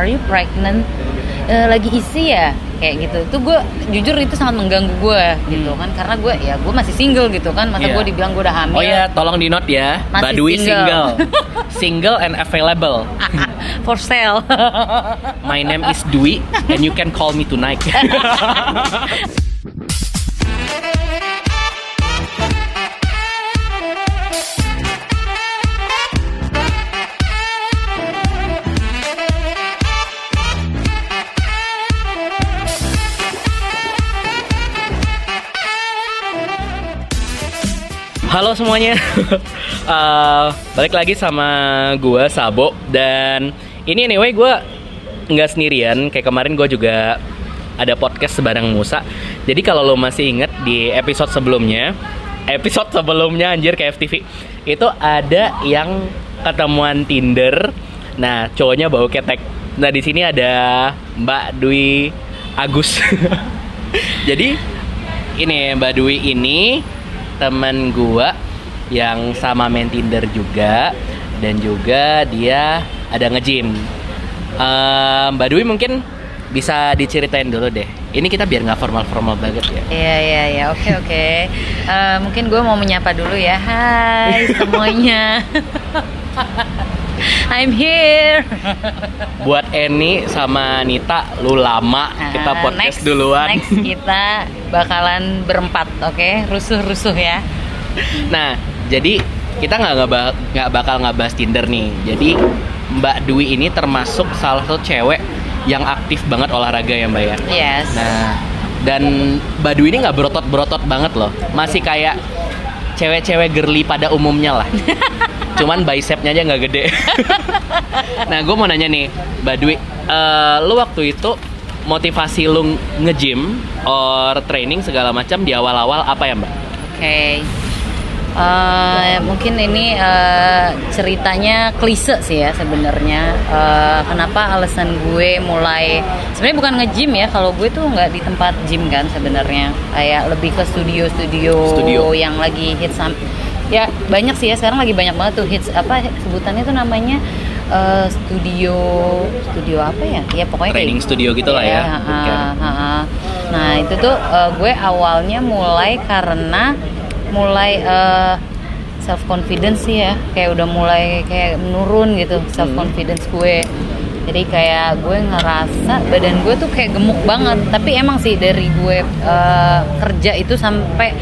are you pregnant Eh, lagi isi ya kayak gitu tuh gue jujur itu sangat mengganggu gue gitu kan karena gue ya gue masih single gitu kan masa Iya. gue dibilang gue udah hamil Oh ya, tolong di note ya. Masih Badui single. single. single and available. for sale My name is Dwi and you can call me tonight. Halo semuanya, Eh, balik lagi sama gua Sabo dan ini anyway gua nggak sendirian kayak kemarin gue juga ada podcast sebarang Musa. Jadi kalau lo masih inget di episode sebelumnya, episode sebelumnya anjir kayak FTV itu ada yang ketemuan Tinder. Nah cowoknya bau ketek. Nah di sini ada Mbak Dwi Agus. Jadi ini Mbak Dwi ini teman gua yang sama main Tinder juga dan juga dia ada nge-gym. Eh, Mbak Dwi mungkin bisa diceritain dulu deh. Ini kita biar nggak formal-formal banget ya. Iya iya iya oke oke. Eh, mungkin gue mau menyapa dulu ya. Hai semuanya. I'm here. Buat Eni sama Nita, lu lama kita Ah, podcast next, duluan. Next kita bakalan berempat, oke? Rusuh-rusuh ya. Nah, jadi kita nggak nggak bakal ngebahas Tinder nih. Jadi Mbak Dwi ini termasuk salah satu cewek yang aktif banget olahraga ya Mbak ya. Yes. Nah, dan Mbak Dwi ini nggak berotot-berotot banget loh. Masih kayak cewek-cewek girly pada umumnya lah. Cuman bicepnya aja nggak gede. nah, gue mau nanya nih, Mbak Dwi, eh, lu waktu itu motivasi lu nge-gym or training segala macam di awal-awal apa ya Mbak? Oke. Eh, mungkin ini eh, ceritanya klise sih ya sebenarnya. Eh, kenapa alasan gue mulai sebenarnya bukan nge-gym ya. Kalau gue tuh nggak di tempat gym kan sebenarnya. Kayak lebih ke studio-studio Studio. yang lagi hits Ya banyak sih ya sekarang lagi banyak banget tuh hits apa sebutannya tuh namanya eh, studio studio apa ya? Ya pokoknya kayak Training studio gitu lah ya, Iya, ha, ha, ha. Nah itu tuh eh, gue awalnya mulai karena mulai self confidence sih ya, kayak udah mulai kayak menurun gitu self confidence gue. Jadi kayak gue ngerasa badan gue tuh kayak gemuk banget. Tapi emang sih dari gue eh, kerja itu sampai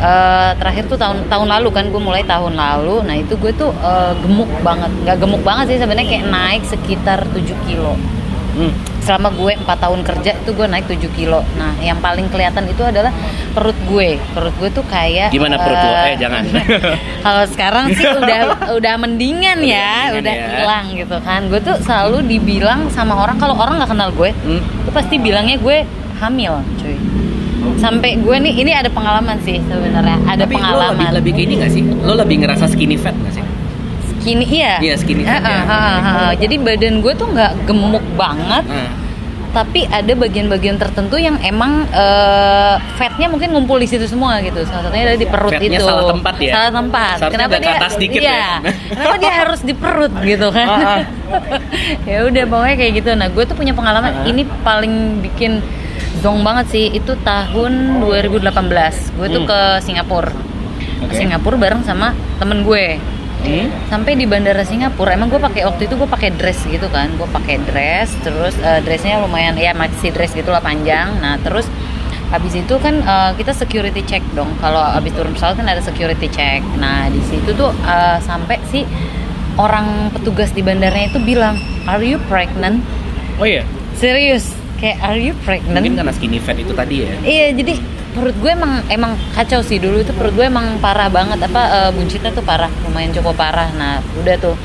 eh, terakhir tuh tahun tahun lalu kan gue mulai tahun lalu. Nah itu gue tuh eh, gemuk banget, nggak gemuk banget sih sebenarnya kayak naik sekitar 7 kilo Hmm. selama gue empat tahun kerja itu gue naik 7 kilo nah yang paling kelihatan itu adalah perut gue perut gue tuh kayak Gimana perut lo? eh, Eh, jangan. kalau sekarang sih udah udah mendingan ya mendingan udah ya. hilang gitu kan gue tuh selalu dibilang sama orang kalau orang nggak kenal gue Hmm. tuh pasti bilangnya gue hamil cuy sampai gue nih ini ada pengalaman sih sebenarnya ada Tapi lo pengalaman lebih, lebih ke ini gak sih? Lo lebih ngerasa skinny fat gak sih? skinny iya Iya, skinny fat ya. jadi badan gue tuh nggak gemuk banget Nah, tapi ada bagian-bagian tertentu yang emang eh, fatnya mungkin ngumpul di situ semua gitu salah satunya ada di perut Fatnya itu salah tempat ya? salah tempat Seharusnya agak ke atas dikit iya. ya? kenapa dia harus di perut gitu kan ya udah pokoknya kayak gitu nah gue tuh punya pengalaman Ah. ini paling bikin zong banget sih itu tahun 2018 gue tuh Hmm. ke Singapura. Ke Singapura bareng sama temen gue. Hmm? sampai di bandara Singapura emang gue pakai waktu itu gue pakai dress gitu kan. Gue pakai dress terus eh, dressnya lumayan ya maxi dress gitulah panjang. Nah terus habis itu kan eh, kita security check dong. Kalau habis turun pesawat kan ada security check. Nah di situ tuh eh, sampai si orang petugas di bandaranya itu bilang are you pregnant? Oh iya, serius kayak are you pregnant? Mungkin karena skinny fat itu tadi ya. Iya jadi perut gue emang emang kacau sih. Dulu itu perut gue emang parah banget. Apa eh, buncitnya tuh parah lumayan cukup parah. Nah udah tuh.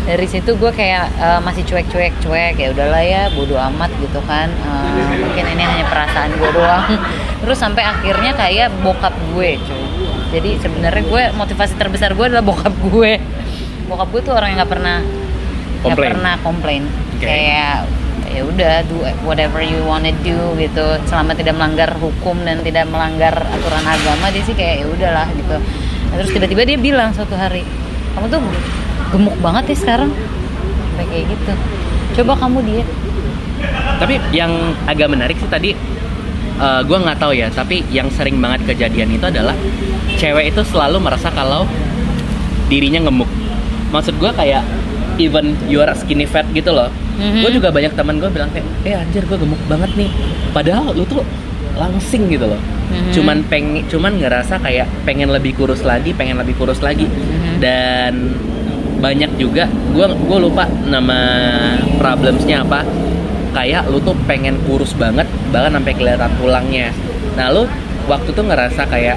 Dari situ gue kayak eh, masih cuek-cuek cuek. Ya udahlah ya bodo amat gitu kan. Eh, mungkin ini hanya perasaan gue doang. Terus sampai akhirnya kayak bokap gue cuy jadi sebenarnya gue motivasi terbesar gue adalah bokap gue. Bokap gue tuh orang yang nggak pernah nggak pernah komplain. Oke. kayak ya udah do whatever you wanna do gitu. Selama tidak melanggar hukum dan tidak melanggar aturan agama dia sih kayak ya udahlah gitu. Nah, terus tiba-tiba dia bilang suatu hari kamu tuh gemuk banget ya sekarang. Sampai kayak gitu. Coba kamu diet. Tapi yang agak menarik sih tadi eh, gua nggak tahu ya, tapi yang sering banget kejadian itu adalah cewek itu selalu merasa kalau dirinya gemuk. Maksud gua kayak even you are skinny fat gitu loh. Mhm. Gue juga banyak teman gue bilang kayak, eh anjir gue gemuk banget nih. Padahal lu tuh langsing gitu loh. Mhm. Cuman pengen, cuman ngerasa kayak pengen lebih kurus lagi, pengen lebih kurus lagi. Mhm. Dan banyak juga, gue gue lupa nama problemsnya apa. Kayak lu tuh pengen kurus banget, bahkan sampai kelihatan tulangnya. Nah lu waktu tuh ngerasa kayak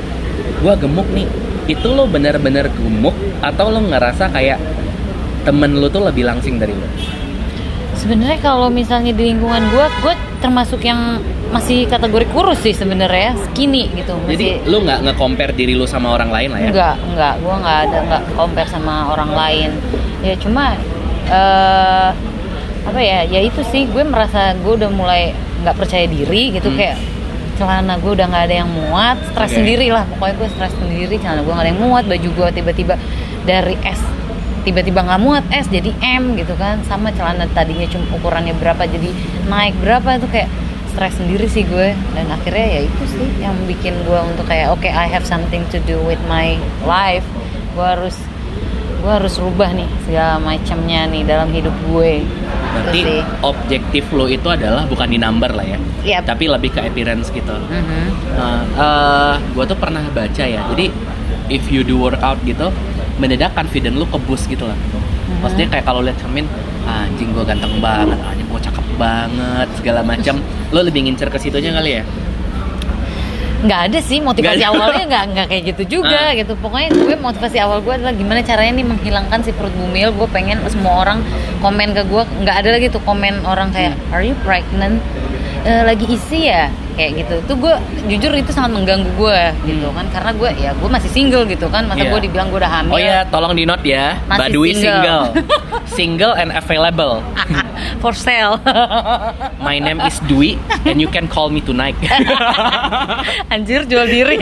gue gemuk nih. Itu lo bener-bener gemuk atau lo ngerasa kayak temen lu tuh lebih langsing dari lu? sebenarnya kalau misalnya di lingkungan gue gue termasuk yang masih kategori kurus sih sebenarnya skinny gitu Jadi masih lu nggak nge-compare diri lu sama orang lain lah ya? enggak enggak gue nggak ada nggak compare sama orang lain ya cuma eh apa ya ya itu sih gue merasa gue udah mulai nggak percaya diri gitu Hmm. kayak celana gue udah nggak ada yang muat stres Oke. sendiri lah pokoknya gue stres sendiri celana gue nggak ada yang muat baju gue tiba-tiba dari S tiba-tiba nggak muat S jadi M gitu kan sama celana tadinya cuma ukurannya berapa jadi naik berapa tuh kayak stres sendiri sih gue dan akhirnya ya itu sih yang bikin gue untuk kayak oke I have something to do with my life gue harus gue harus rubah nih segala macamnya nih dalam hidup gue Berarti itu sih objektif lu itu adalah bukan di number lah ya? Yap. Tapi lebih ke appearance gitu. Mhm. Nah, eh, gua tuh pernah baca ya. Jadi if you do workout gitu, mendadak confident lu kebus gitu lah. Mhm. Maksudnya kayak kalau lihat cermin, "Ah, anjing gua ganteng banget, anjing gua cakep banget, segala macam. lu lebih ngincer ke situnya kali ya? nggak ada sih motivasi ada. awalnya nggak nggak kayak gitu juga Ah. gitu pokoknya gue motivasi awal gue adalah gimana caranya nih menghilangkan si perut bumil gue pengen semua orang komen ke gue nggak ada lagi tuh komen orang kayak Hmm. are you pregnant Eh, lagi isi ya kayak gitu tuh gue jujur itu sangat mengganggu gue gitu kan karena gue ya gue masih single gitu kan masa Hmm. Iya. gue dibilang gue udah hamil Oh ya, tolong di note ya. Masih Badui single. single. single and available. for sale My name is Dwi and you can call me tonight. anjir jual diri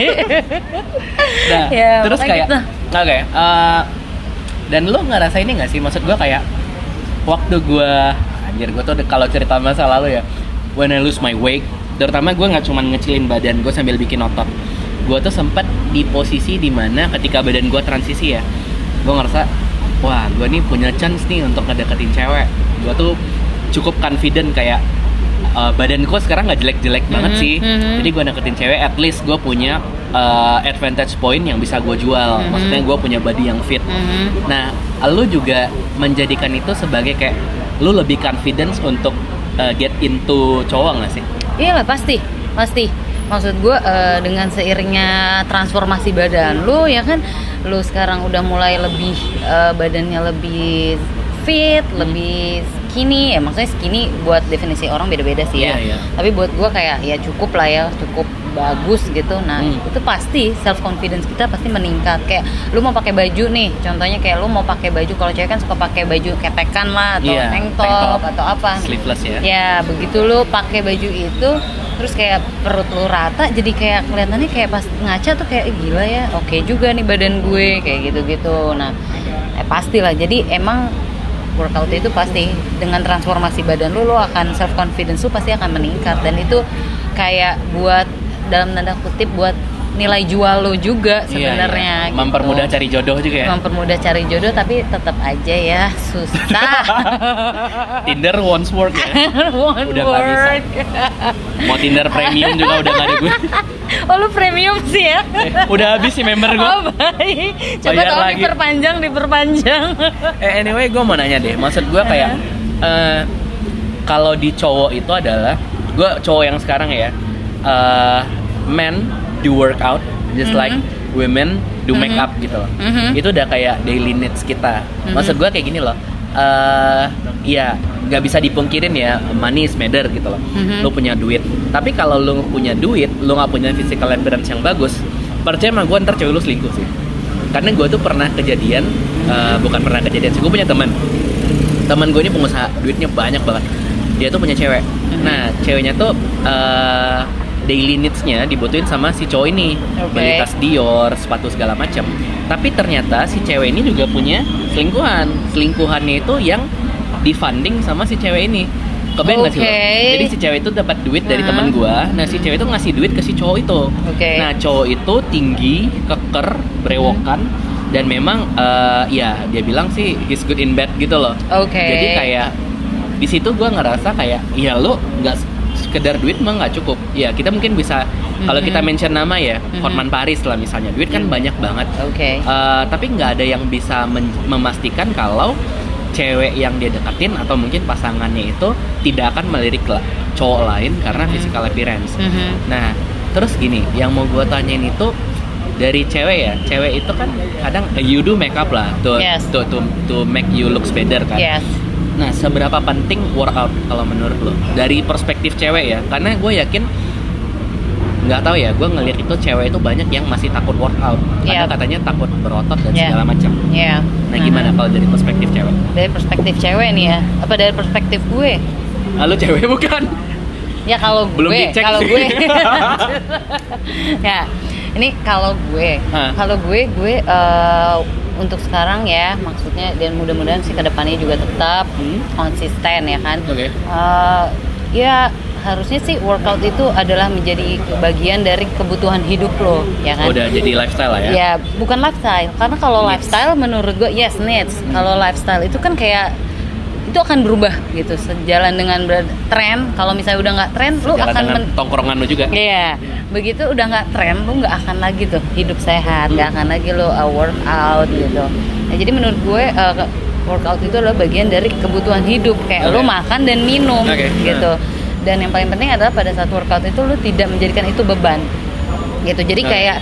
Nah, Ya, terus kayak gitu. oke, eh, dan lu ngerasa ini gak sih? Maksud gua kayak waktu gua anjir gua tuh kalau cerita masa lalu ya, when I lose my weight, terutama gua nggak cuman ngecilin badan gua sambil bikin otot. Gua tuh sempat di posisi di mana ketika badan gua transisi ya, gua ngerasa wah gua nih punya chance nih untuk ngedeketin cewek. Gua tuh cukup confident kayak uh, badan gua sekarang nggak jelek-jelek banget Mhm, sih. mhm. Jadi gue deketin cewek, at least gue punya uh, advantage point yang bisa gue jual. Mhm. Maksudnya gue punya body yang fit. Mhm. Nah, lu juga menjadikan itu sebagai kayak lu lebih confidence untuk uh, get into cowok gak sih? Iya lah pasti, pasti. Maksud gue eh, dengan seiringnya transformasi badan lu ya kan, lu sekarang udah mulai lebih eh, badannya lebih fit, Hmm. lebih skinny. Ya maksudnya skinny buat definisi orang beda-beda sih ya. Iya, iya. Tapi buat gue kayak ya cukup lah ya, cukup bagus gitu. Nah Hmm. itu pasti self confidence kita pasti meningkat. Kayak lu mau pakai baju nih, contohnya kayak lu mau pakai baju kalau cewek kan suka pakai baju ketekan lah atau Iya, tank tank top, top. atau apa. Sleeveless ya? Ya begitu lu pakai baju itu terus kayak perut lu rata jadi kayak kelihatannya kayak pas ngaca tuh kayak "Ih, gila ya oke juga nih badan gue kayak gitu-gitu nah eh, pastilah jadi emang workout itu pasti dengan transformasi badan lu lu akan self confidence lu pasti akan meningkat dan itu kayak buat dalam tanda kutip buat nilai jual lu juga Iya, sebenarnya iya. gitu. Mempermudah cari jodoh juga ya. mempermudah cari jodoh tapi tetap aja ya susah Tinder once work ya. One Udah nggak bisa. Mau Tinder premium juga udah gak ada gue. Oh lu premium sih ya? udah habis sih member gue. Oh baik. Coba Bayar tolong lagi. diperpanjang, diperpanjang. Eh, anyway, gue mau nanya deh. Maksud gue kayak eh, kalau di cowok itu adalah gue cowok yang sekarang ya, eh, men do workout just Mhm. like women do Mhm. make up gitu loh. Mhm. Itu udah kayak daily needs kita. Mhm. Maksud gue kayak gini loh. eh ya nggak bisa dipungkirin ya money is matter gitu loh. Mhm. Lu punya duit. Tapi kalau lu punya duit, lu nggak punya physical appearance yang bagus, percaya sama gue ntar cewek lu selingkuh sih. Karena gue tuh pernah kejadian, eh, bukan pernah kejadian sih, gue punya teman. Teman gue ini pengusaha, duitnya banyak banget. Dia tuh punya cewek. Nah, ceweknya tuh eh, daily needs-nya dibutuhin sama si cowok ini. Oke. Beli tas Dior, sepatu segala macam. Tapi ternyata si cewek ini juga punya selingkuhan. Selingkuhannya itu yang difunding sama si cewek ini kebayang nggak sih lo? Jadi si cewek itu dapat duit dari teman gua. Nah si cewek itu ngasih duit ke si cowok itu. Oke. Nah cowok itu tinggi, keker, berewokan, dan memang eh, ya dia bilang sih he's good in bed gitu loh. Oke. Jadi kayak di situ gua ngerasa kayak ya lo nggak sekedar duit mah nggak cukup. Ya kita mungkin bisa kalau Mhm. kita mention nama ya Mhm. Hotman Paris lah misalnya. Duit kan Mhm. banyak banget. Oke. Eh, tapi nggak ada yang bisa memastikan kalau cewek yang dia deketin atau mungkin pasangannya itu tidak akan melirik lah cowok lain karena Hmm. physical appearance. Mhm. Nah, terus gini, yang mau gue tanyain itu dari cewek ya, cewek itu kan kadang you do makeup lah to Yes. to to to make you looks better kan. Yes. Nah, seberapa penting workout kalau menurut lo dari perspektif cewek ya? Karena gue yakin nggak tahu ya, gue ngeliat itu cewek itu banyak yang masih takut workout. Karena Yep. katanya takut berotot dan Yeah. segala macam. Ya. Nah, gimana kalau dari perspektif cewek? Dari perspektif cewek nih ya? Apa dari perspektif gue? Lalu cewek bukan? Ya kalau Belum gue, dicek kalau sih. gue, ya ini kalau gue, kalau gue, gue eh, untuk sekarang ya, maksudnya dan mudah-mudahan sih ke depannya juga tetap Hmm. konsisten ya kan. Oke. Eh, ya harusnya sih workout itu adalah menjadi bagian dari kebutuhan hidup lo, ya kan? Udah jadi lifestyle lah ya. Ya, bukan lifestyle. Karena kalau Needs. lifestyle menurut gue yes needs. Hmm. Kalau lifestyle itu kan kayak itu akan berubah gitu sejalan dengan tren. Kalau misalnya udah nggak tren, lu Jalan akan men- tongkrongan lu juga. Iya, begitu udah nggak tren, lu nggak akan lagi tuh hidup sehat, nggak Hmm. akan lagi lu uh, workout gitu. Nah, jadi menurut gue uh, workout itu adalah bagian dari kebutuhan hidup, kayak lu Oke. makan dan minum Oke, gitu. Dan yang paling penting adalah pada saat workout itu lu tidak menjadikan itu beban, gitu. Jadi Oke. kayak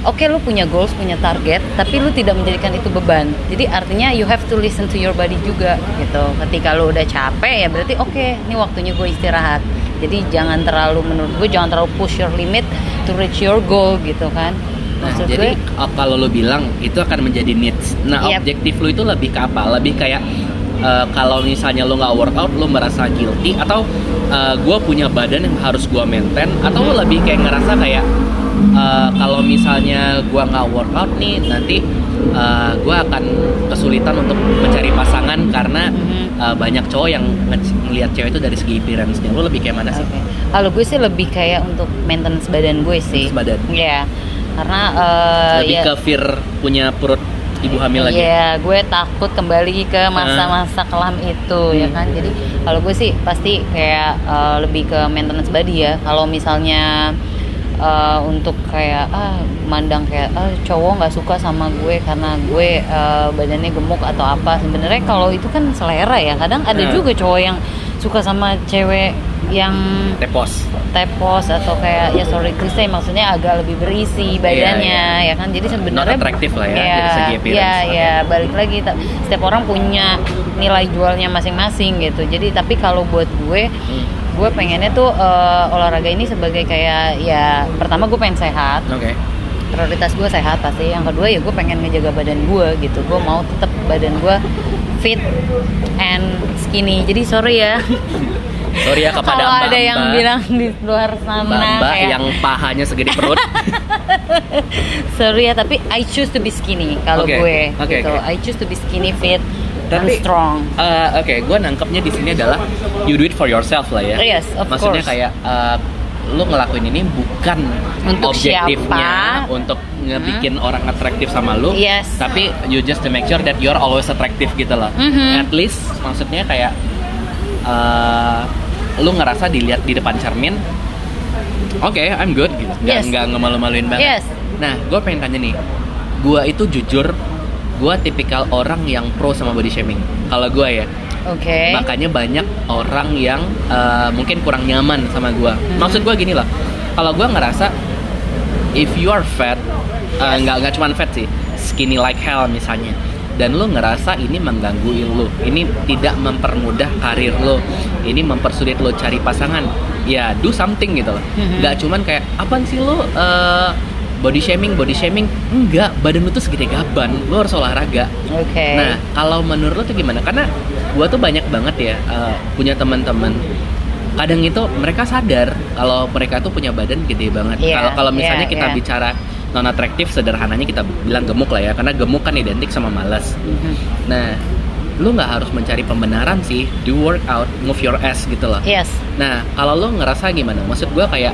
Oke, lu punya goals, punya target, tapi lu tidak menjadikan itu beban. Jadi artinya you have to listen to your body juga, gitu. Ketika lu udah capek ya berarti oke, ini waktunya gue istirahat. Jadi jangan terlalu menurut gue jangan terlalu push your limit to reach your goal gitu kan. Nah, Maksud jadi gue, uh, kalau lo bilang itu akan menjadi needs. Nah, Yep. objektif lo itu lebih ke apa? Lebih kayak uh, kalau misalnya lo nggak workout, lo merasa guilty atau gue punya badan yang harus gue maintain atau lo lebih kayak ngerasa kayak uh, kalau misalnya gue nggak workout nih nanti gue akan kesulitan untuk mencari pasangan karena uh, banyak cowok yang nge- ngelihat cewek itu dari segi appearance-nya. Lo lebih kayak mana sih? Oke. Kalau gue sih lebih kayak untuk maintenance badan gue sih. Maintenance badan. Iya. Karena eh, lebih ya, ke fear punya perut ibu hamil lagi. Iya, gue takut kembali ke masa-masa kelam itu ya Hmm. kan. Jadi kalau gue sih pasti kayak eh, lebih ke maintenance body ya. Kalau misalnya eh, untuk kayak ah mandang kayak ah cowok nggak suka sama gue karena gue eh, badannya gemuk atau apa. Sebenarnya kalau itu kan selera ya. Kadang ada Hmm. juga cowok yang suka sama cewek yang Tepos. tepos atau kayak ya sorry say maksudnya agak lebih berisi badannya ya kan jadi sebenarnya Not attractive lah ya, ya, dari segi appearance. ya ya balik lagi setiap orang punya nilai jualnya masing-masing gitu jadi tapi kalau buat gue Hmm. Gue pengennya tuh eh, olahraga ini sebagai kayak ya pertama gue pengen sehat. Oke. prioritas gue sehat pasti. Yang kedua ya gue pengen ngejaga badan gue gitu. Gue mau tetap badan gue fit and skinny. Jadi sorry ya. Sorry ya kepada kalau ada yang bilang di luar sana mbak-mbak kayak yang pahanya segede perut. sorry ya tapi I choose to be skinny kalau Oke, gue oke, gitu. oke. I choose to be skinny fit Tapi strong eh, oke, gue nangkepnya di sini adalah you do it for yourself lah ya. Yes, of Maksudnya course. kayak eh, lu ngelakuin ini bukan Untuk objektifnya siapa? untuk ngebikin orang atraktif sama lu, Yes. tapi you just to make sure that you're always attractive gitu loh. Mhm. At least maksudnya kayak eh, lu ngerasa dilihat di depan cermin, oke, I'm good gitu, nggak Yes. nggak ngemalu-maluin banget. Yes. Nah, gue pengen tanya nih, gue itu jujur, gue tipikal orang yang pro sama body shaming. Kalau gue ya, oke makanya banyak orang yang eh, mungkin kurang nyaman sama gue. Hmm. Maksud gue gini loh, kalau gue ngerasa if you are fat, eh, nggak nggak cuma fat sih, skinny like hell misalnya, dan lu ngerasa ini mengganggu lu, ini tidak mempermudah karir lu, ini mempersulit lu cari pasangan, ya do something gitu loh. Mhm. Nggak cuman kayak apaan sih lu eh, body shaming, body shaming, enggak, badan lu tuh segede gaban, lu harus olahraga. oke Nah, kalau menurut lo tuh gimana? Karena gua tuh banyak banget ya uh, punya teman-teman. Kadang itu mereka sadar kalau mereka tuh punya badan gede banget. Iya, Kalau kalau misalnya iya, kita iya. bicara non atraktif, sederhananya kita bilang gemuk lah ya, karena gemuk kan identik sama malas. Mhm. Nah, lu nggak harus mencari pembenaran sih do workout move your ass gitu loh yes nah kalau lu ngerasa gimana maksud gua kayak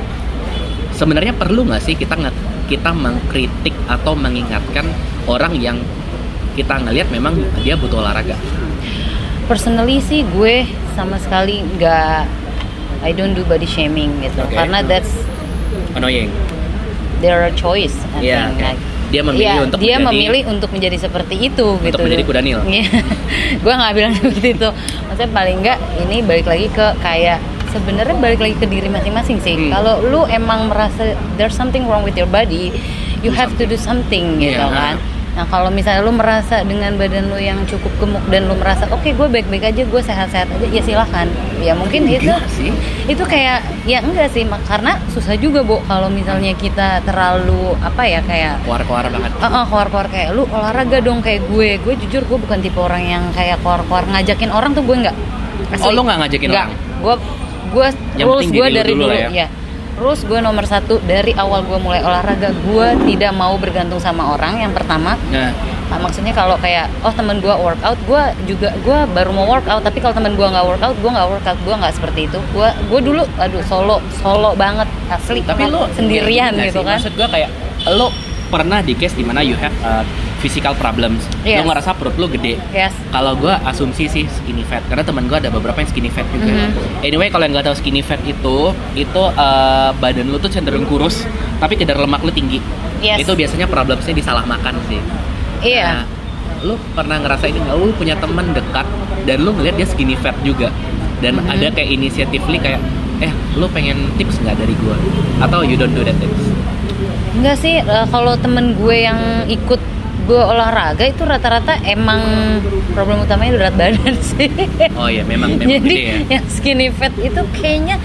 sebenarnya perlu nggak sih kita nge- kita mengkritik atau mengingatkan orang yang kita ngelihat memang dia butuh olahraga personally sih gue sama sekali nggak I don't do body shaming gitu Oke. karena that's annoying their choice I Iya, think. oke. Like, dia memilih Iya, untuk dia menjadi memilih untuk menjadi seperti itu Untuk gitu. menjadi kuda nil. Iya. gue nggak bilang seperti itu. Maksudnya paling nggak ini balik lagi ke kayak sebenarnya balik lagi ke diri masing-masing sih. Hmm. Kalau lu emang merasa there's something wrong with your body, you have to do something gitu Iya. kan. Nah kalau misalnya lu merasa dengan badan lu yang cukup gemuk dan lu merasa oke gue baik-baik aja, gue sehat-sehat aja, ya silahkan. Ya mungkin itu Enggak sih itu kayak ya enggak sih mak- karena susah juga bu kalau misalnya kita terlalu apa ya kayak keluar-keluar banget Heeh, keluar-keluar kayak lu olahraga dong kayak gue. Gue jujur gue bukan tipe orang yang kayak keluar-keluar ngajakin orang tuh gue nggak. Oh, lu nggak ngajakin Nggak. orang? Gue gue rules gue dari dulu dulu, ya. ya. Rules gue nomor satu dari awal gue mulai olahraga gue tidak mau bergantung sama orang yang pertama nah Nah, maksudnya kalau kayak oh temen gue workout gue juga gue baru mau workout tapi kalau temen gue nggak workout gue nggak workout gue nggak seperti itu gue gue dulu aduh solo solo banget asli tapi lu sendirian gitu sih? kan maksud gua kayak lu pernah di case di mana you have uh, physical problems. Yes. lu ngerasa perut lu gede. Yes. Kalau gua asumsi sih skinny fat karena teman gua ada beberapa yang skinny fat juga. Mhm. anyway kalau yang nggak tahu skinny fat itu itu uh, badan lu tuh cenderung kurus tapi kadar lemak lu tinggi. Yes. itu biasanya problemsnya di salah makan sih. Iya. Nah, lu pernah ngerasain nggak? Lu punya teman dekat dan lu ngeliat dia skinny fat juga. Dan Mhm. ada kayak inisiatifly kayak eh lu pengen tips nggak dari gua? Atau you don't do that tips. Enggak sih, eh, kalau temen gue yang ikut gue olahraga itu rata-rata emang problem utamanya berat badan sih. oh iya memang memang Jadi ya yang skinny fat itu kayaknya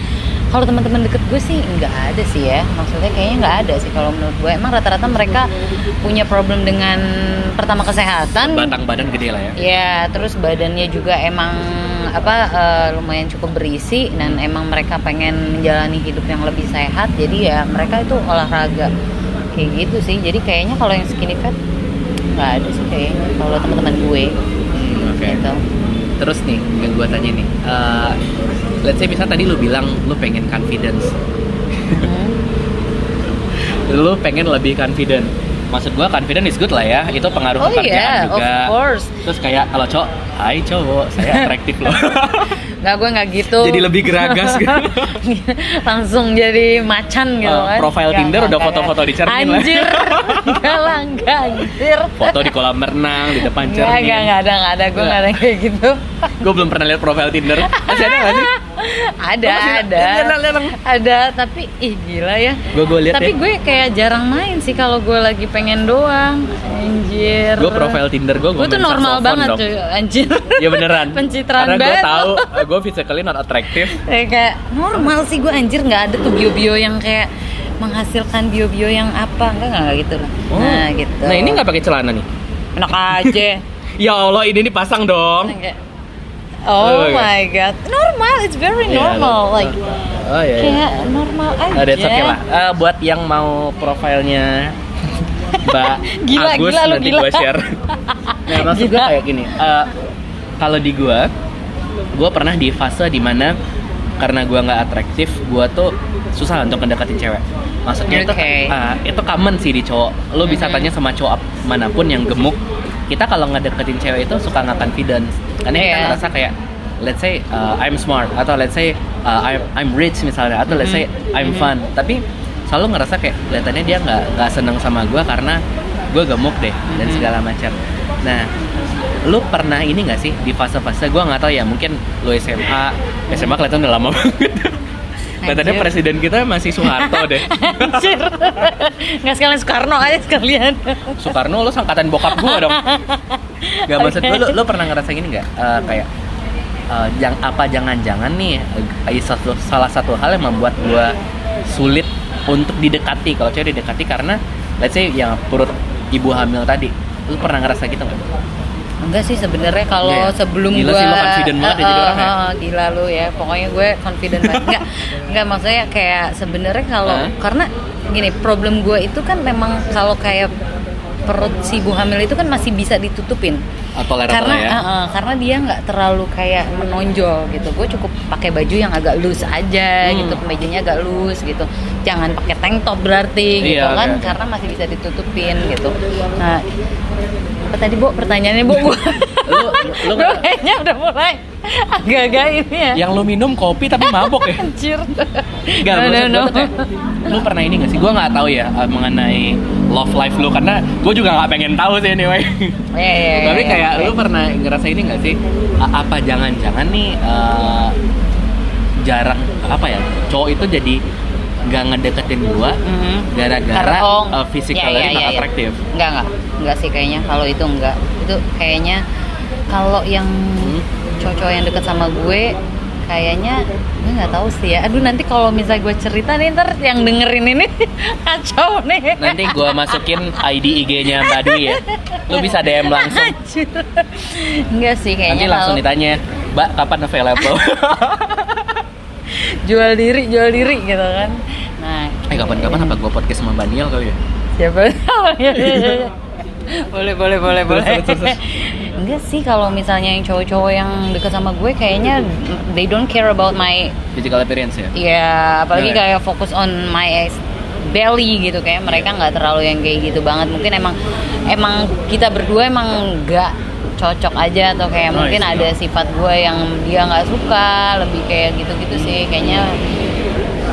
kalau teman-teman deket gue sih nggak ada sih ya. Maksudnya kayaknya nggak ada sih kalau menurut gue. Emang rata-rata mereka punya problem dengan pertama kesehatan. batang badan gede lah ya Ya, terus badannya juga emang apa eh, lumayan cukup berisi dan emang mereka pengen menjalani hidup yang lebih sehat. Jadi ya mereka itu olahraga kayak gitu sih. Jadi kayaknya kalau yang skinny fat nggak ada sih kayaknya kalau teman-teman gue Hmm, oke gitu. terus nih yang gua tanya nih uh, let's say misal tadi lu bilang lu pengen confidence Hmm. lu pengen lebih confident maksud gua confident is good lah ya itu pengaruh Oh ke kerjaan iya, of juga course. terus kayak kalau cowok hai cowok saya atraktif loh Nggak gue nggak gitu. Jadi lebih geragas gitu. Langsung jadi macan gitu Uh, kan. profile Nggak, Tinder udah foto-foto di cermin. Anjir. Enggak lah, enggak anjir. foto di kolam renang di depan cermin enggak, enggak ada, enggak ada. Gue enggak ada kayak gitu. gue belum pernah lihat profile Tinder masih ada nggak sih ada Oh, masih- ada. Ada tapi ih gila ya. Gue gue lihat tapi ya. gue kayak jarang main sih kalau gue lagi pengen doang. Anjir. Gue profile Tinder gue gue tuh normal banget dong. cuy. Anjir. Ya beneran. Pencitraan karena gue tahu lo. gue physically not attractive. Kayak, kayak normal sih gue anjir. Nggak ada tuh bio-bio yang kayak menghasilkan bio-bio yang apa. Enggak enggak, gitu. Lah nah gitu. Nah ini nggak pakai celana nih? Enak aja. Ya Allah ini dipasang dong. Kayak, oh Oh, iya. my god normal it's very normal iya. like oh iya, iya. kayak normal aja Oh, that's okay lah. Eh, buat yang mau profilnya Mbak Gila, Agus gila, nanti gila. gue share. Nah, maksud gue kayak gini. eh, kalau di gue, gue pernah di fase di mana karena gue nggak atraktif, gue tuh susah untuk mendekatin cewek. Maksudnya itu Oke. eh, itu common sih di cowok. Lo bisa tanya sama cowok ap- mana pun yang gemuk. Kita kalau ngedeketin cewek itu suka nggak confident. Karena kita Iya. ngerasa kayak let's say uh, I'm smart atau let's say uh, I'm I'm rich misalnya atau let's say Mhm. I'm Mhm. fun tapi selalu ngerasa kayak kelihatannya dia nggak nggak seneng sama gue karena gue gemuk deh dan Mhm. segala macam nah lu pernah ini nggak sih di fase-fase gue nggak tahu ya mungkin lu SMA SMA kelihatan udah lama banget kelihatannya Anjir. presiden kita masih Soeharto deh Anjir. Nggak sekalian Soekarno aja sekalian. Soekarno lu sangkatan bokap gue dong Gak maksud gue lu, lu pernah ngerasa gini nggak Eh, kayak eh, yang apa jangan-jangan nih satu salah satu hal yang membuat gue sulit untuk didekati kalau cewek didekati karena let's say yang perut ibu hamil tadi lu pernah ngerasa gitu nggak? Enggak sih sebenarnya kalau ya? sebelum Gila gua sih, lo confident banget ya jadi orang ya? eh, eh, gila lu ya. Pokoknya gue confident banget. Enggak. Enggak maksudnya kayak sebenarnya kalau Hah? karena gini, problem gue itu kan memang kalau kayak perut si ibu hamil itu kan masih bisa ditutupin karena ya. uh, uh, karena dia nggak terlalu kayak menonjol gitu gue cukup pakai baju yang agak loose aja Hmm. gitu kemejanya agak loose gitu jangan pakai tank top berarti gitu Iya, kan oke. karena masih bisa ditutupin gitu nah apa tadi bu pertanyaannya bu gue Lu- lu Gua kayaknya udah mulai agak-agak ini ya Yang lu minum kopi tapi mabok ya? anjir Gak, No, no, no. gue lu pernah ini gak sih? Gue nggak tahu ya uh, mengenai love life lu karena gue juga nggak pengen tahu sih anyway. Iya, iya, iya, Tapi iya, kayak oke. lu pernah ngerasa ini gak sih? Apa jangan-jangan nih uh, jarang apa ya? Cowok itu jadi nggak ngedeketin gua Mhm. gara-gara Karena- oh, uh, iya, iya, nggak iya, iya. atraktif. Enggak, enggak. Enggak sih kayaknya kalau itu enggak. Itu kayaknya kalau yang Hmm. cowok-cowok yang deket sama gue kayaknya gue nggak tahu sih ya. Aduh nanti kalau misalnya gue cerita nih ntar yang dengerin ini kacau nih. Nanti gua masukin ID IG-nya Mbak Dwi ya. Lu bisa DM langsung. Anjir. Enggak sih Nanti kayaknya langsung kalau ditanya, Mbak kapan available? jual diri, jual diri gitu kan. Nah, eh kapan-kapan apa gua podcast sama Mbak Niel kali ya? siapa tahu ya, ya, ya, ya. boleh boleh boleh boleh enggak sih kalau misalnya yang cowok-cowok yang deket sama gue kayaknya they don't care about my Physical appearance ya? ya apalagi Iya. kayak fokus on my belly gitu kayak mereka nggak terlalu yang kayak gitu banget mungkin emang emang kita berdua emang nggak cocok aja atau kayak Oh, mungkin ada sifat gue yang dia nggak suka lebih kayak gitu-gitu sih kayaknya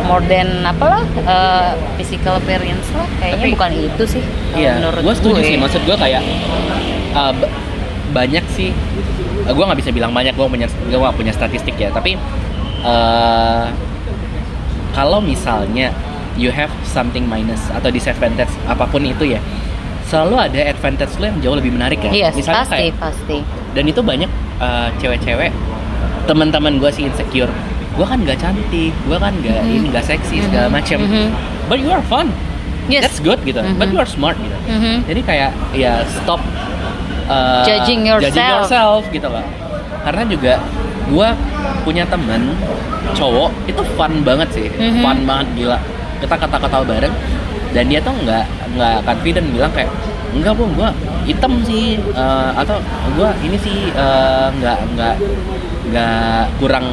more than apalah eh, physical appearance lah kayaknya Tapi- bukan itu sih Iya, menurut gue setuju gue. sih. Maksud gue kayak uh, ba- banyak sih. Uh, gue nggak bisa bilang banyak. Gue punya gue nggak punya statistik ya. Tapi uh, kalau misalnya you have something minus atau disadvantage apa pun itu ya, selalu ada advantage lo yang jauh lebih menarik ya. Yes, Misalnya pasti kayak pasti dan itu banyak uh, cewek-cewek teman-teman gue sih insecure. Gue kan gak cantik, gue kan gak Mhm. ini gak seksi segala Mhm. macam. Mhm. But you are fun. Yes. That's good gitu. But Mhm. you are smart gitu. Mhm. Jadi kayak ya stop uh, Judging yourself. judging yourself gitu loh. Karena juga gua punya temen cowok itu fun banget sih, Mhm. fun banget gila. Kita kata-kata bareng dan dia tuh nggak nggak confident bilang kayak enggak bu gua hitam sih uh, atau gua ini sih uh, nggak nggak nggak kurang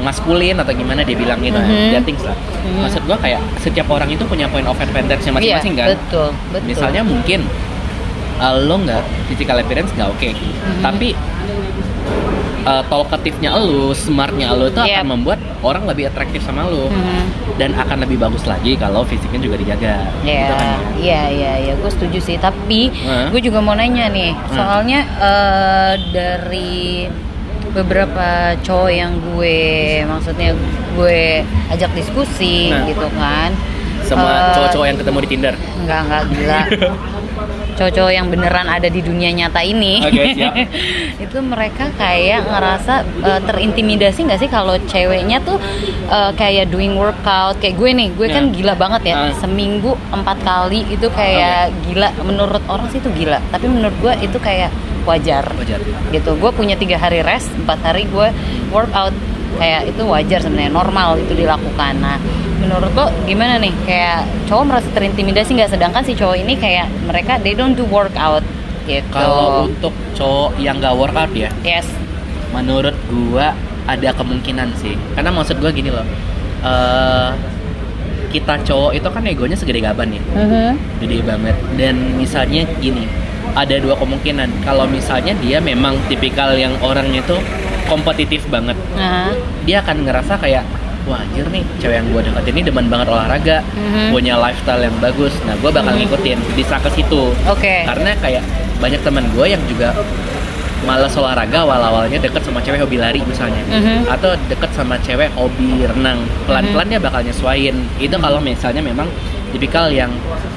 maskulin atau gimana dia bilang gitu Mhm. dia things lah Mhm. maksud gua kayak setiap orang itu punya point of advantage-nya Iya, masing-masing kan betul betul misalnya mungkin uh, lo nggak physical appearance nggak oke Mhm. tapi uh, talkative-nya lo smartnya lo itu Yep. akan membuat orang lebih atraktif sama lo Mhm. dan akan lebih bagus lagi kalau fisiknya juga dijaga Iya, gitu kan iya, iya, iya, gue setuju sih. Tapi gue juga mau nanya nih, Hmm. soalnya eh, dari beberapa cowok yang gue, maksudnya gue ajak diskusi Nah. gitu kan. sama Eh, cowok-cowok yang ketemu di Tinder Enggak, enggak gila. Cowok-cowok yang beneran ada di dunia nyata ini. Oke, siap. itu mereka kayak ngerasa eh, terintimidasi nggak sih kalau ceweknya tuh eh, kayak doing workout kayak gue nih, gue kan Nah. gila banget ya. Ah. Seminggu empat kali itu kayak gila. Menurut orang sih itu gila, tapi menurut gue itu kayak wajar. wajar Gitu. Gue punya tiga hari rest, empat hari gue workout kayak itu wajar sebenarnya normal itu dilakukan. Nah, menurut lo gimana nih? Kayak cowok merasa terintimidasi nggak? Sedangkan si cowok ini kayak mereka they don't do workout gitu. kalau untuk cowok yang nggak workout ya? Yes, menurut gua ada kemungkinan sih. Karena maksud gua gini loh eh kita cowok itu kan egonya segede gaban ya? Gede banget. Dan misalnya gini ada dua kemungkinan. Kalau misalnya dia memang tipikal yang orangnya tuh kompetitif banget Nah, dia akan ngerasa kayak wah anjir nih cewek yang gue deketin ini demen banget olahraga Mhm. punya lifestyle yang bagus nah gue bakal Mhm. ngikutin bisa ke situ oke. karena kayak banyak teman gue yang juga malas olahraga awal-awalnya deket sama cewek hobi lari misalnya Mhm. atau deket sama cewek hobi renang pelan-pelan dia bakal nyesuaiin itu kalau misalnya memang tipikal yang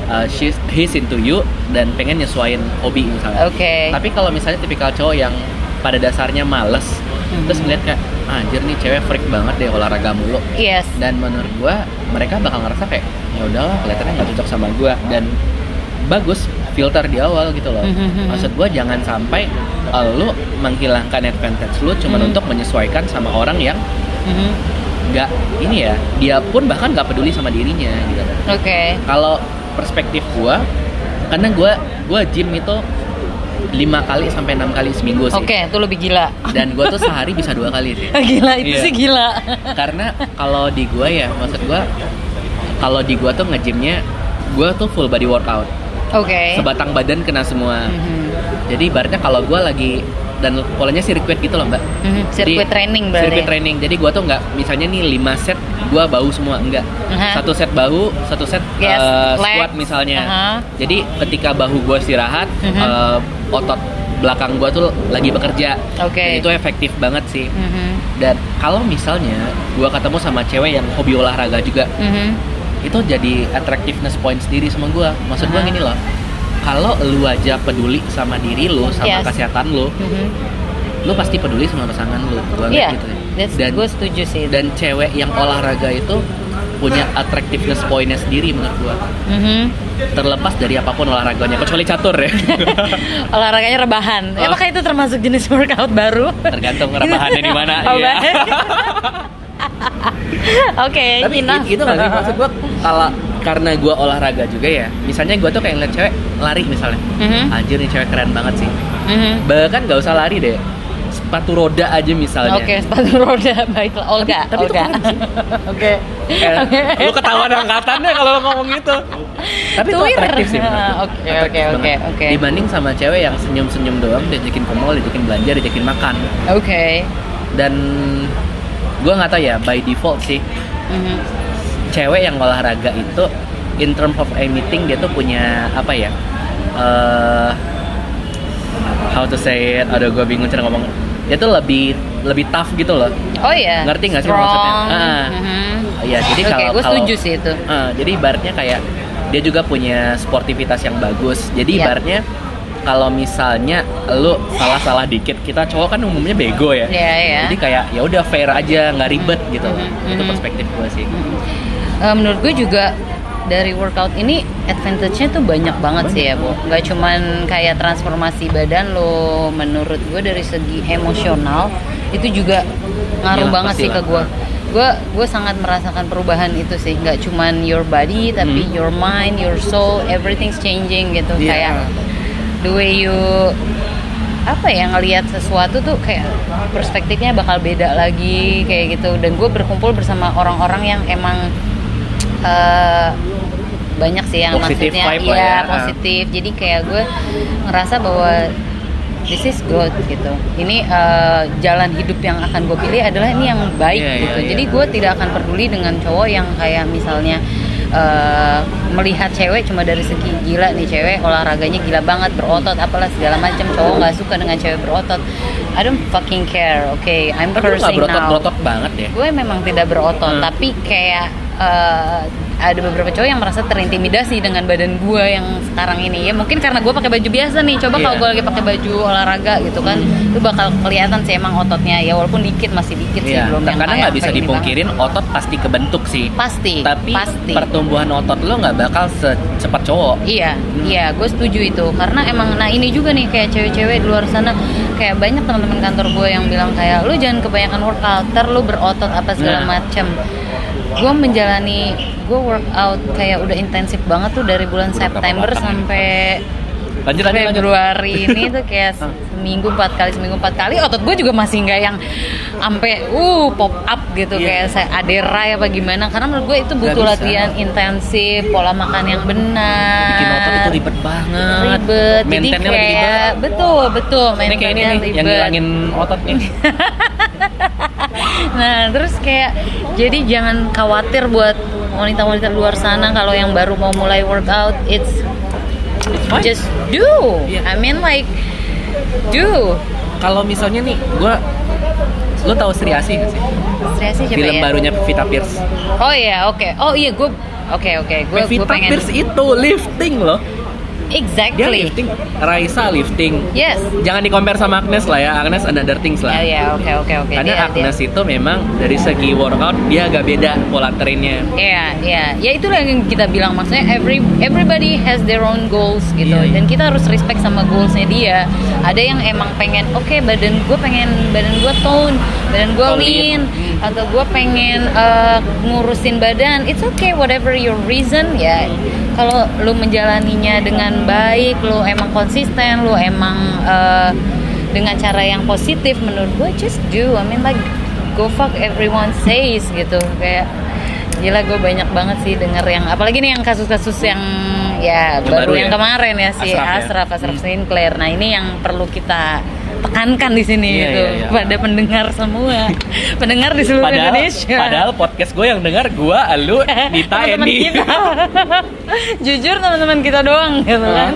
uh, she's, he's into you dan pengen nyesuaiin hobi misalnya Oke. tapi kalau misalnya tipikal cowok yang pada dasarnya males Mhm. terus ngeliat kayak "Ah, anjir nih cewek freak banget deh olahraga mulu Yes. dan menurut gua mereka bakal ngerasa kayak ya udahlah kelihatannya nggak cocok sama gua dan bagus filter di awal gitu loh Mhm. maksud gua jangan sampai uh, lu menghilangkan advantage lu cuman Mhm. untuk menyesuaikan sama orang yang Mhm. nggak ini ya dia pun bahkan nggak peduli sama dirinya gitu Oke. kalau perspektif gua karena gue gue gym itu lima kali sampai enam kali seminggu sih Oke, itu lebih gila. dan gue tuh sehari bisa dua kali sih gila itu Iya. sih gila. karena kalau di gue ya maksud gue kalau di gue tuh nge-gymnya gue tuh full body workout Oke. sebatang badan kena semua Mhm. jadi ibaratnya kalau gue lagi dan polanya sirkuit gitu loh mbak Mhm, Sirkuit Jadi, training berarti. Sirkuit training. Jadi gua tuh nggak misalnya nih 5 set gua bahu semua enggak. Aha. Satu set bahu, satu set Yes, leg. squat misalnya. Aha. Jadi ketika bahu gua istirahat, Mhm. eh, otot belakang gua tuh lagi bekerja. Oke. Dan itu efektif banget sih. Mhm. Dan kalau misalnya gua ketemu sama cewek yang hobi olahraga juga, Mhm. itu jadi attractiveness point sendiri sama gua. Maksud gua Aha. gini loh. Kalau lu aja peduli sama diri lu, sama Yes. kesehatan lu, Mhm. lu pasti peduli sama pasangan lu. Gua ngeliat gitu ya. Dan gue setuju sih. dan cewek yang olahraga itu punya attractiveness pointnya sendiri menurut gua Mhm. terlepas dari apa pun olahraganya kecuali catur ya Olahraganya rebahan. Oh. Apakah itu termasuk jenis workout baru? tergantung rebahannya di mana Oh, baik. Oke, tapi enough. itu gak sih maksud gua kalau karena gua olahraga juga ya misalnya gua tuh kayak ngeliat cewek lari misalnya Mhm. anjir nih cewek keren banget sih Mhm. bahkan gak usah lari deh sepatu roda aja misalnya Oke, sepatu roda baiklah. Olga, Tapi- itu Olga. Oke. Eh, Oke. lu ketahuan angkatannya kalau lu ngomong gitu tapi itu atraktif sih. Oke, oke, oke, oke. dibanding sama cewek yang senyum-senyum doang diajakin ke mall diajakin belanja diajakin makan Oke. dan gue nggak tahu ya by default sih Mhm. Cewek yang olahraga itu in terms of anything dia tuh punya apa ya eh how to say it aduh gue bingung cara ngomong dia tuh lebih lebih tough gitu loh Oh iya. Ngerti nggak sih maksudnya? Ah. Mhm. Iya, jadi Oke, kalau gue kalau- setuju sih itu. Eh, jadi ibaratnya kayak dia juga punya sportivitas yang bagus. Jadi Iya. ibaratnya kalau misalnya lu salah-salah dikit, kita cowok kan umumnya bego ya. Iya, iya. Jadi kayak ya udah fair aja, nggak ribet gitu. Mhm, Itu mhm. perspektif gue sih. Eh, menurut gue juga dari workout ini advantage-nya tuh banyak banget sih ya bu. Nggak cuman kayak transformasi badan lo menurut gue dari segi emosional itu juga ngaruh Iyalah, banget sih ke gue gue gue sangat merasakan perubahan itu sih. Nggak cuman your body tapi Hmm. your mind your soul everything's changing gitu. Iya. kayak the way you apa ya ngelihat sesuatu tuh kayak perspektifnya bakal beda lagi kayak gitu. Dan gue berkumpul bersama orang-orang yang emang eh, banyak sih yang Positive maksudnya vibe iya, ya. positif jadi kayak gue ngerasa bahwa this is good gitu ini eh, jalan hidup yang akan gue pilih adalah ini yang baik Iya, iya, gitu iya. jadi gue tidak akan peduli dengan cowok yang kayak misalnya eh, melihat cewek cuma dari segi gila nih cewek olahraganya gila banget berotot apalah segala macam cowok nggak suka dengan cewek berotot I don't fucking care oke I'm lu nggak cursing now berotot-berotot banget ya. gue memang tidak berotot Hmm. tapi kayak eh, ada beberapa cowok yang merasa terintimidasi dengan badan gue yang sekarang ini ya mungkin karena gue pakai baju biasa nih coba kalau Iya. gue lagi pakai baju olahraga gitu kan itu bakal kelihatan sih emang ototnya ya walaupun dikit masih dikit sih Iya, belum yang karena nggak bisa dipungkirin otot pasti kebentuk sih. banget. pasti Tapi pasti pertumbuhan otot lo nggak bakal secepat cowok. Iya, iya, gue setuju itu karena emang nah ini juga nih kayak cewek-cewek di luar sana kayak banyak teman-teman kantor gue yang bilang kayak lu jangan kebanyakan workout, ter lu berotot apa segala Nah. macem. Gue menjalani gue workout kayak udah intensif banget tuh dari bulan September sampai Lanjut lanjut lanjut. Februari ini tuh kayak. Seminggu empat kali seminggu empat kali otot gue juga masih nggak yang sampai uh pop up gitu Iya. kayak saya aderai apa gimana karena menurut gue itu butuh latihan intensif pola makan yang benar Bikin otot itu ribet banget. ribet jadi kayak ribet. betul betul Ini kayak ini nih yang ribet. ngilangin otot nih. nah terus kayak jadi jangan khawatir buat wanita-wanita luar sana kalau yang baru mau mulai workout it's just do Iya. I mean like do Kalau misalnya nih, gua lo tahu Sri Asih nggak sih? Stresi siapa Film ya? barunya Pevita Pierce. Oh iya, oke. Oh iya, gue oke oke. Gue gue Pevita pengen Pierce itu lifting loh. Dia exactly. lifting, Raisa lifting. Yes. Jangan di compare sama Agnes lah ya. Agnes another things lah. ya, oke oke oke. Karena Dia- dia- Agnes itu memang dari segi workout dia agak beda pola trainnya. Iya, iya. Ya itulah yang kita bilang maksudnya every everybody has their own goals gitu. Iya, iya. Dan kita harus respect sama goalsnya dia. Ada yang emang pengen, oke badan gue pengen badan gue tone, badan gue lean, atau gue pengen eh, ngurusin badan. It's okay whatever your reason ya. Kalau lu menjalaninya dengan emang baik lu emang konsisten lu emang eh, dengan cara yang positif menurut gue just do I mean like go fuck everyone says gitu kayak gila gue banyak banget sih denger yang apalagi nih yang kasus-kasus yang ya Yang baru, baru yang ya? kemarin ya si Ashraf ya? Ashraf Ashraf Hmm. Sinclair nah ini yang perlu kita tekankan di sini Iya, gitu iya, iya. pada pendengar semua pendengar di seluruh Padahal, Indonesia padahal podcast gue yang dengar gue, lu, Nita, Eni. jujur teman-teman kita doang gitu kan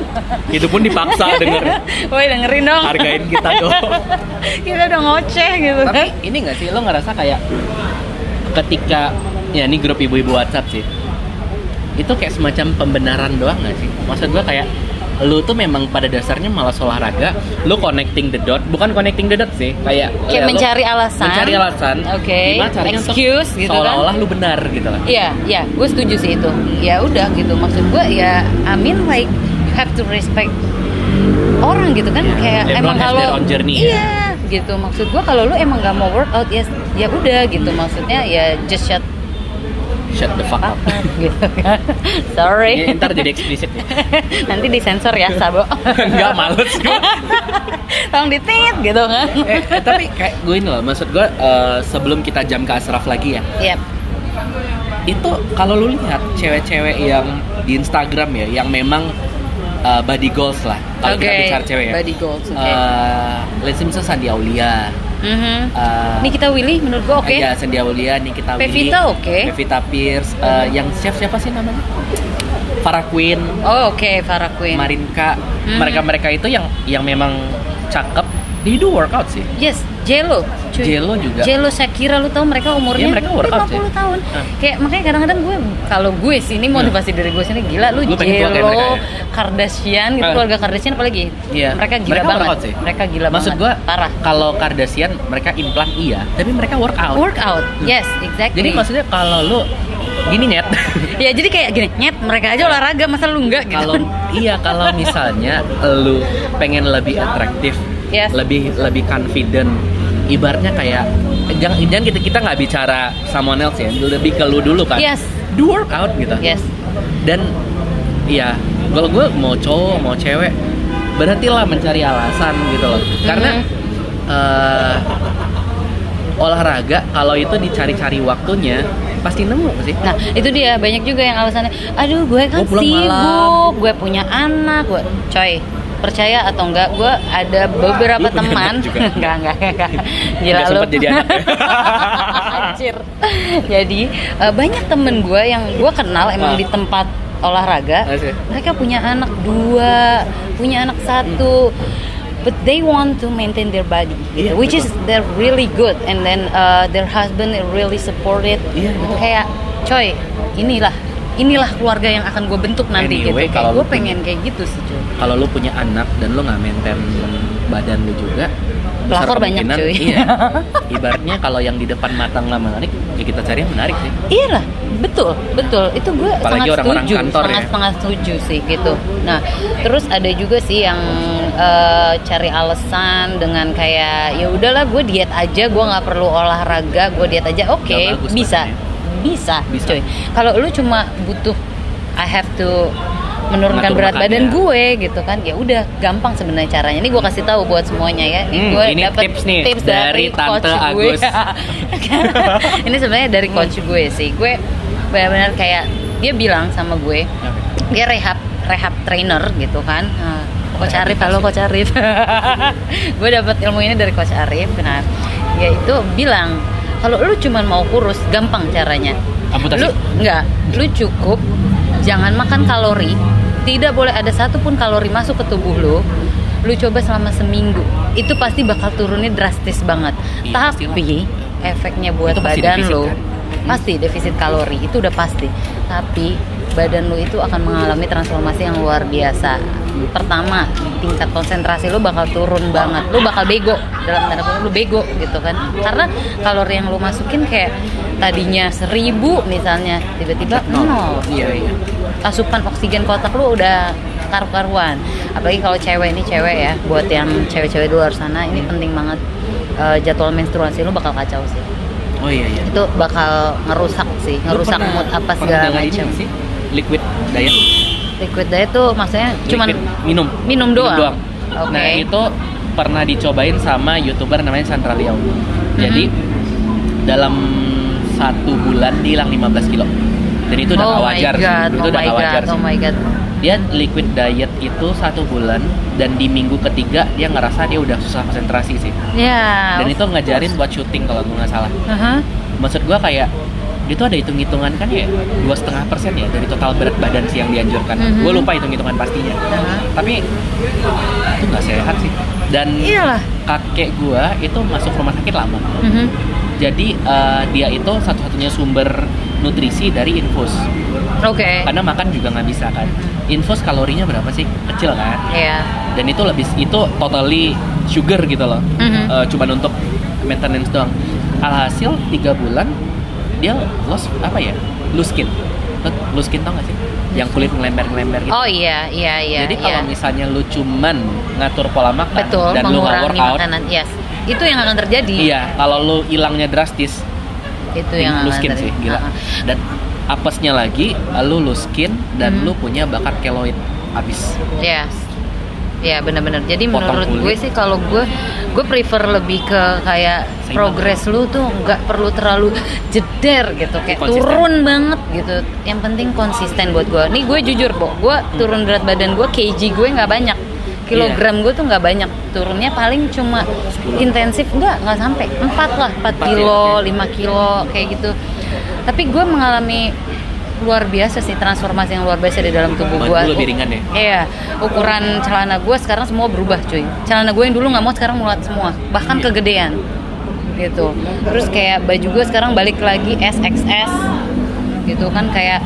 Itu pun dipaksa denger. Woi dengerin dong Hargain kita dong. kita udah ngoceh gitu Tapi kan ini gak sih, lo ngerasa kayak ketika, ya ini grup ibu-ibu WhatsApp sih, itu kayak semacam pembenaran doang gak sih? Maksud gue kayak, lu tuh memang pada dasarnya malas olahraga, lu connecting the dot, bukan connecting the dot sih, kayak Kayak ya, mencari alasan. mencari alasan, Oke, gimana caranya untuk excuse gitu kan. seolah-olah lu benar gitu lah. Iya, iya, gue setuju sih itu. Ya udah gitu, maksud gue ya, I mean like you have to respect orang gitu kan, Iya, kayak everyone emang kalau journey, ya. iya gitu, maksud gue kalau lu emang gak mau workout ya ya udah gitu, maksudnya ya just shut Shut the fuck up. up gitu kan. Sorry. Ya, ntar jadi eksplisit ya. Nanti disensor ya, Sabo. Enggak males gue. Tolong ditit gitu kan. eh, eh, tapi kayak gue ini loh, maksud gue eh, sebelum kita jam ke Asraf lagi ya, Iya. itu kalau lu lihat cewek-cewek yang di Instagram ya, yang memang eh, body goals lah, kalau Oke. kita bicara cewek ya. Body goals, oke. Eh, let's say misalnya Sandi Aulia, Mhm. eh, Nikita Willy menurut gue oke. ya Sandi Aulia, Nikita Willy, Pevita oke. Pevita Pierce, eh, yang chef siapa sih namanya? Farah Queen, Oh oke, Farah Queen. Marinka, Hmm. mereka-mereka itu yang yang memang cakep, dia do workout sih. Yes, Jello. cuy. Jello juga. Jello Shakira lu tau mereka umurnya Iya, mereka workout 50 sih. tahun. Ah. Kayak makanya kadang-kadang gue kalau gue sih ini motivasi dari gue sini gila lu pengen tua kayak mereka ya? Kardashian gitu Ah. keluarga Kardashian apalagi. Iya. Mereka gila Mereka banget. workout sih. Mereka gila Maksud banget. gua parah. kalau Kardashian mereka implan iya, tapi mereka workout. Workout. Yes, exactly. Jadi maksudnya kalau lu gini net. ya jadi kayak gini, nyet mereka aja olahraga masa lu enggak gitu. kalau iya kalau misalnya lu pengen lebih atraktif, Yes. lebih lebih confident, ibaratnya kayak jangan jangan kita kita nggak bicara someone else ya, lebih ke lu dulu kan. Yes. Do workout gitu. Yes. Dan iya, kalau gue mau cowok mau cewek, berarti lah mencari alasan gitu loh. Karena Mhm. eh, olahraga kalau itu dicari-cari waktunya pasti nemu sih. Nah itu dia banyak juga yang alasannya, aduh gue kan Gue pulang sibuk, malam." gue punya anak, gue, coy percaya atau enggak, gue ada beberapa punya teman, enggak enggak enggak, gila lu, jadi anak ya? Anjir. Jadi eh, banyak temen gue yang gue kenal emang di tempat olahraga, Asik. mereka punya anak dua, punya anak satu. But they want to maintain their body, Iya, gitu. which is they're really good, and then uh, their husband really supported. Iya, betul. Kayak, coy, inilah, inilah keluarga yang akan gue bentuk nanti Anyway, gitu. Kalau gue pengen kayak gitu sih. Kalau lu punya anak dan lu nggak maintain badan lu juga, Pelakor banyak, cuy. Iya. Ibaratnya kalau yang di depan mata nggak menarik, ya kita cari yang menarik sih. Iya lah, betul, betul. Itu gue Apalagi sangat orang-orang setuju, kantor sangat ya. sangat setuju sih gitu. Nah, terus ada juga sih yang eh, cari alasan dengan kayak ya udahlah gue diet aja, gue nggak perlu olahraga, gue diet aja. Oke, bagus bisa, bisa, Bisa. cuy. Kalau lu cuma butuh, I have to menurunkan berat makannya. badan gue gitu kan. Ya udah gampang sebenarnya caranya. Ini gue kasih tahu buat semuanya ya. Ini Hmm, gue ini dapet tips nih tips dari dari, Tante coach gue. Agus. ini sebenarnya dari coach gue sih. Gue benar-benar kayak dia bilang sama gue dia rehab rehab trainer gitu kan. Nah, coach Arif halo coach Arif. Gue dapat ilmu ini dari coach Arif nah dia itu bilang kalau lu cuman mau kurus gampang caranya. Amputasi. lu nggak lu cukup jangan makan kalori tidak boleh ada satupun kalori masuk ke tubuh lu lu coba selama seminggu. Itu pasti bakal turunnya drastis banget. Iya, tapi efeknya buat pasti badan lu kan? pasti defisit kalori itu udah pasti. Tapi badan lu itu akan mengalami transformasi yang luar biasa. Pertama tingkat konsentrasi lu bakal turun banget. Lu bakal bego dalam tanda kutip lu bego gitu kan. Karena kalori yang lu masukin kayak tadinya seribu misalnya tiba-tiba nol. Iya iya. asupan oksigen ke otak lu udah karu-karuan. Apalagi kalau cewek ini cewek ya buat yang cewek-cewek di luar sana ini penting banget. Eh, jadwal menstruasi lu bakal kacau sih. Oh iya iya. itu bakal ngerusak sih ngerusak pernah- mood apa segala macam. sih? Liquid diet. Liquid diet tuh maksudnya cuman Liquid, minum minum doang. Oke. nah itu pernah dicobain sama youtuber namanya Sandra Liao jadi Mm-hmm. dalam satu bulan hilang 15 kilo dan itu udah oh wajar sih. god, itu oh udah my wajar god, oh sih. my god. dia liquid diet itu satu bulan dan di minggu ketiga dia ngerasa dia udah susah konsentrasi sih Ya. dan itu ngajarin buat syuting kalau gue nggak salah Aha. maksud gua kayak itu ada hitung hitungan kan ya dua setengah persen ya dari total berat badan sih yang dianjurkan Mhm. gue lupa hitung hitungan pastinya Aha. tapi itu nggak sehat sih dan Iyalah. kakek gua itu masuk rumah sakit lama Mhm. jadi eh, dia itu satu-satunya sumber nutrisi dari infus Oke. karena makan juga nggak bisa kan infus kalorinya berapa sih kecil kan Iya. dan itu lebih itu totally sugar gitu loh Mhm. Eh, cuman untuk maintenance doang alhasil tiga bulan dia lost apa ya loose skin loose skin tau gak sih yang kulit ngelember-ngelember gitu Oh iya, iya, iya. jadi kalau iya. misalnya lu cuman ngatur pola makan betul dan lu nggak workout makanan, yes. Itu yang akan terjadi. iya kalau lu hilangnya drastis Itu yang akan skin sih gila Ah, ah. dan apesnya lagi lu loose skin dan Hmm. lu punya bakat keloid abis Yes. Ya benar-benar. Jadi Potong menurut gue kulit. sih kalau gue gue prefer lebih ke kayak Seimbang. progres lu tuh nggak perlu terlalu jeder gitu kayak Konsisten. turun banget gitu. Yang penting konsisten buat gue. Nih gue jujur, Bo. Gue Hmm. turun berat badan gue kg gue nggak banyak. Kilogram Iya. gue tuh nggak banyak. Turunnya paling cuma intensif enggak nggak sampai 4 lah, 4 Empat ya, kilo, oke. 5 kilo kayak gitu. Tapi gue mengalami luar biasa sih transformasi yang luar biasa di dalam tubuh gue. lebih ringan ya? Iya, ukuran celana gue sekarang semua berubah cuy. Celana gue yang dulu nggak mau sekarang mulat semua, bahkan Iya. kegedean gitu. Terus kayak baju gue sekarang balik lagi SXS gitu kan kayak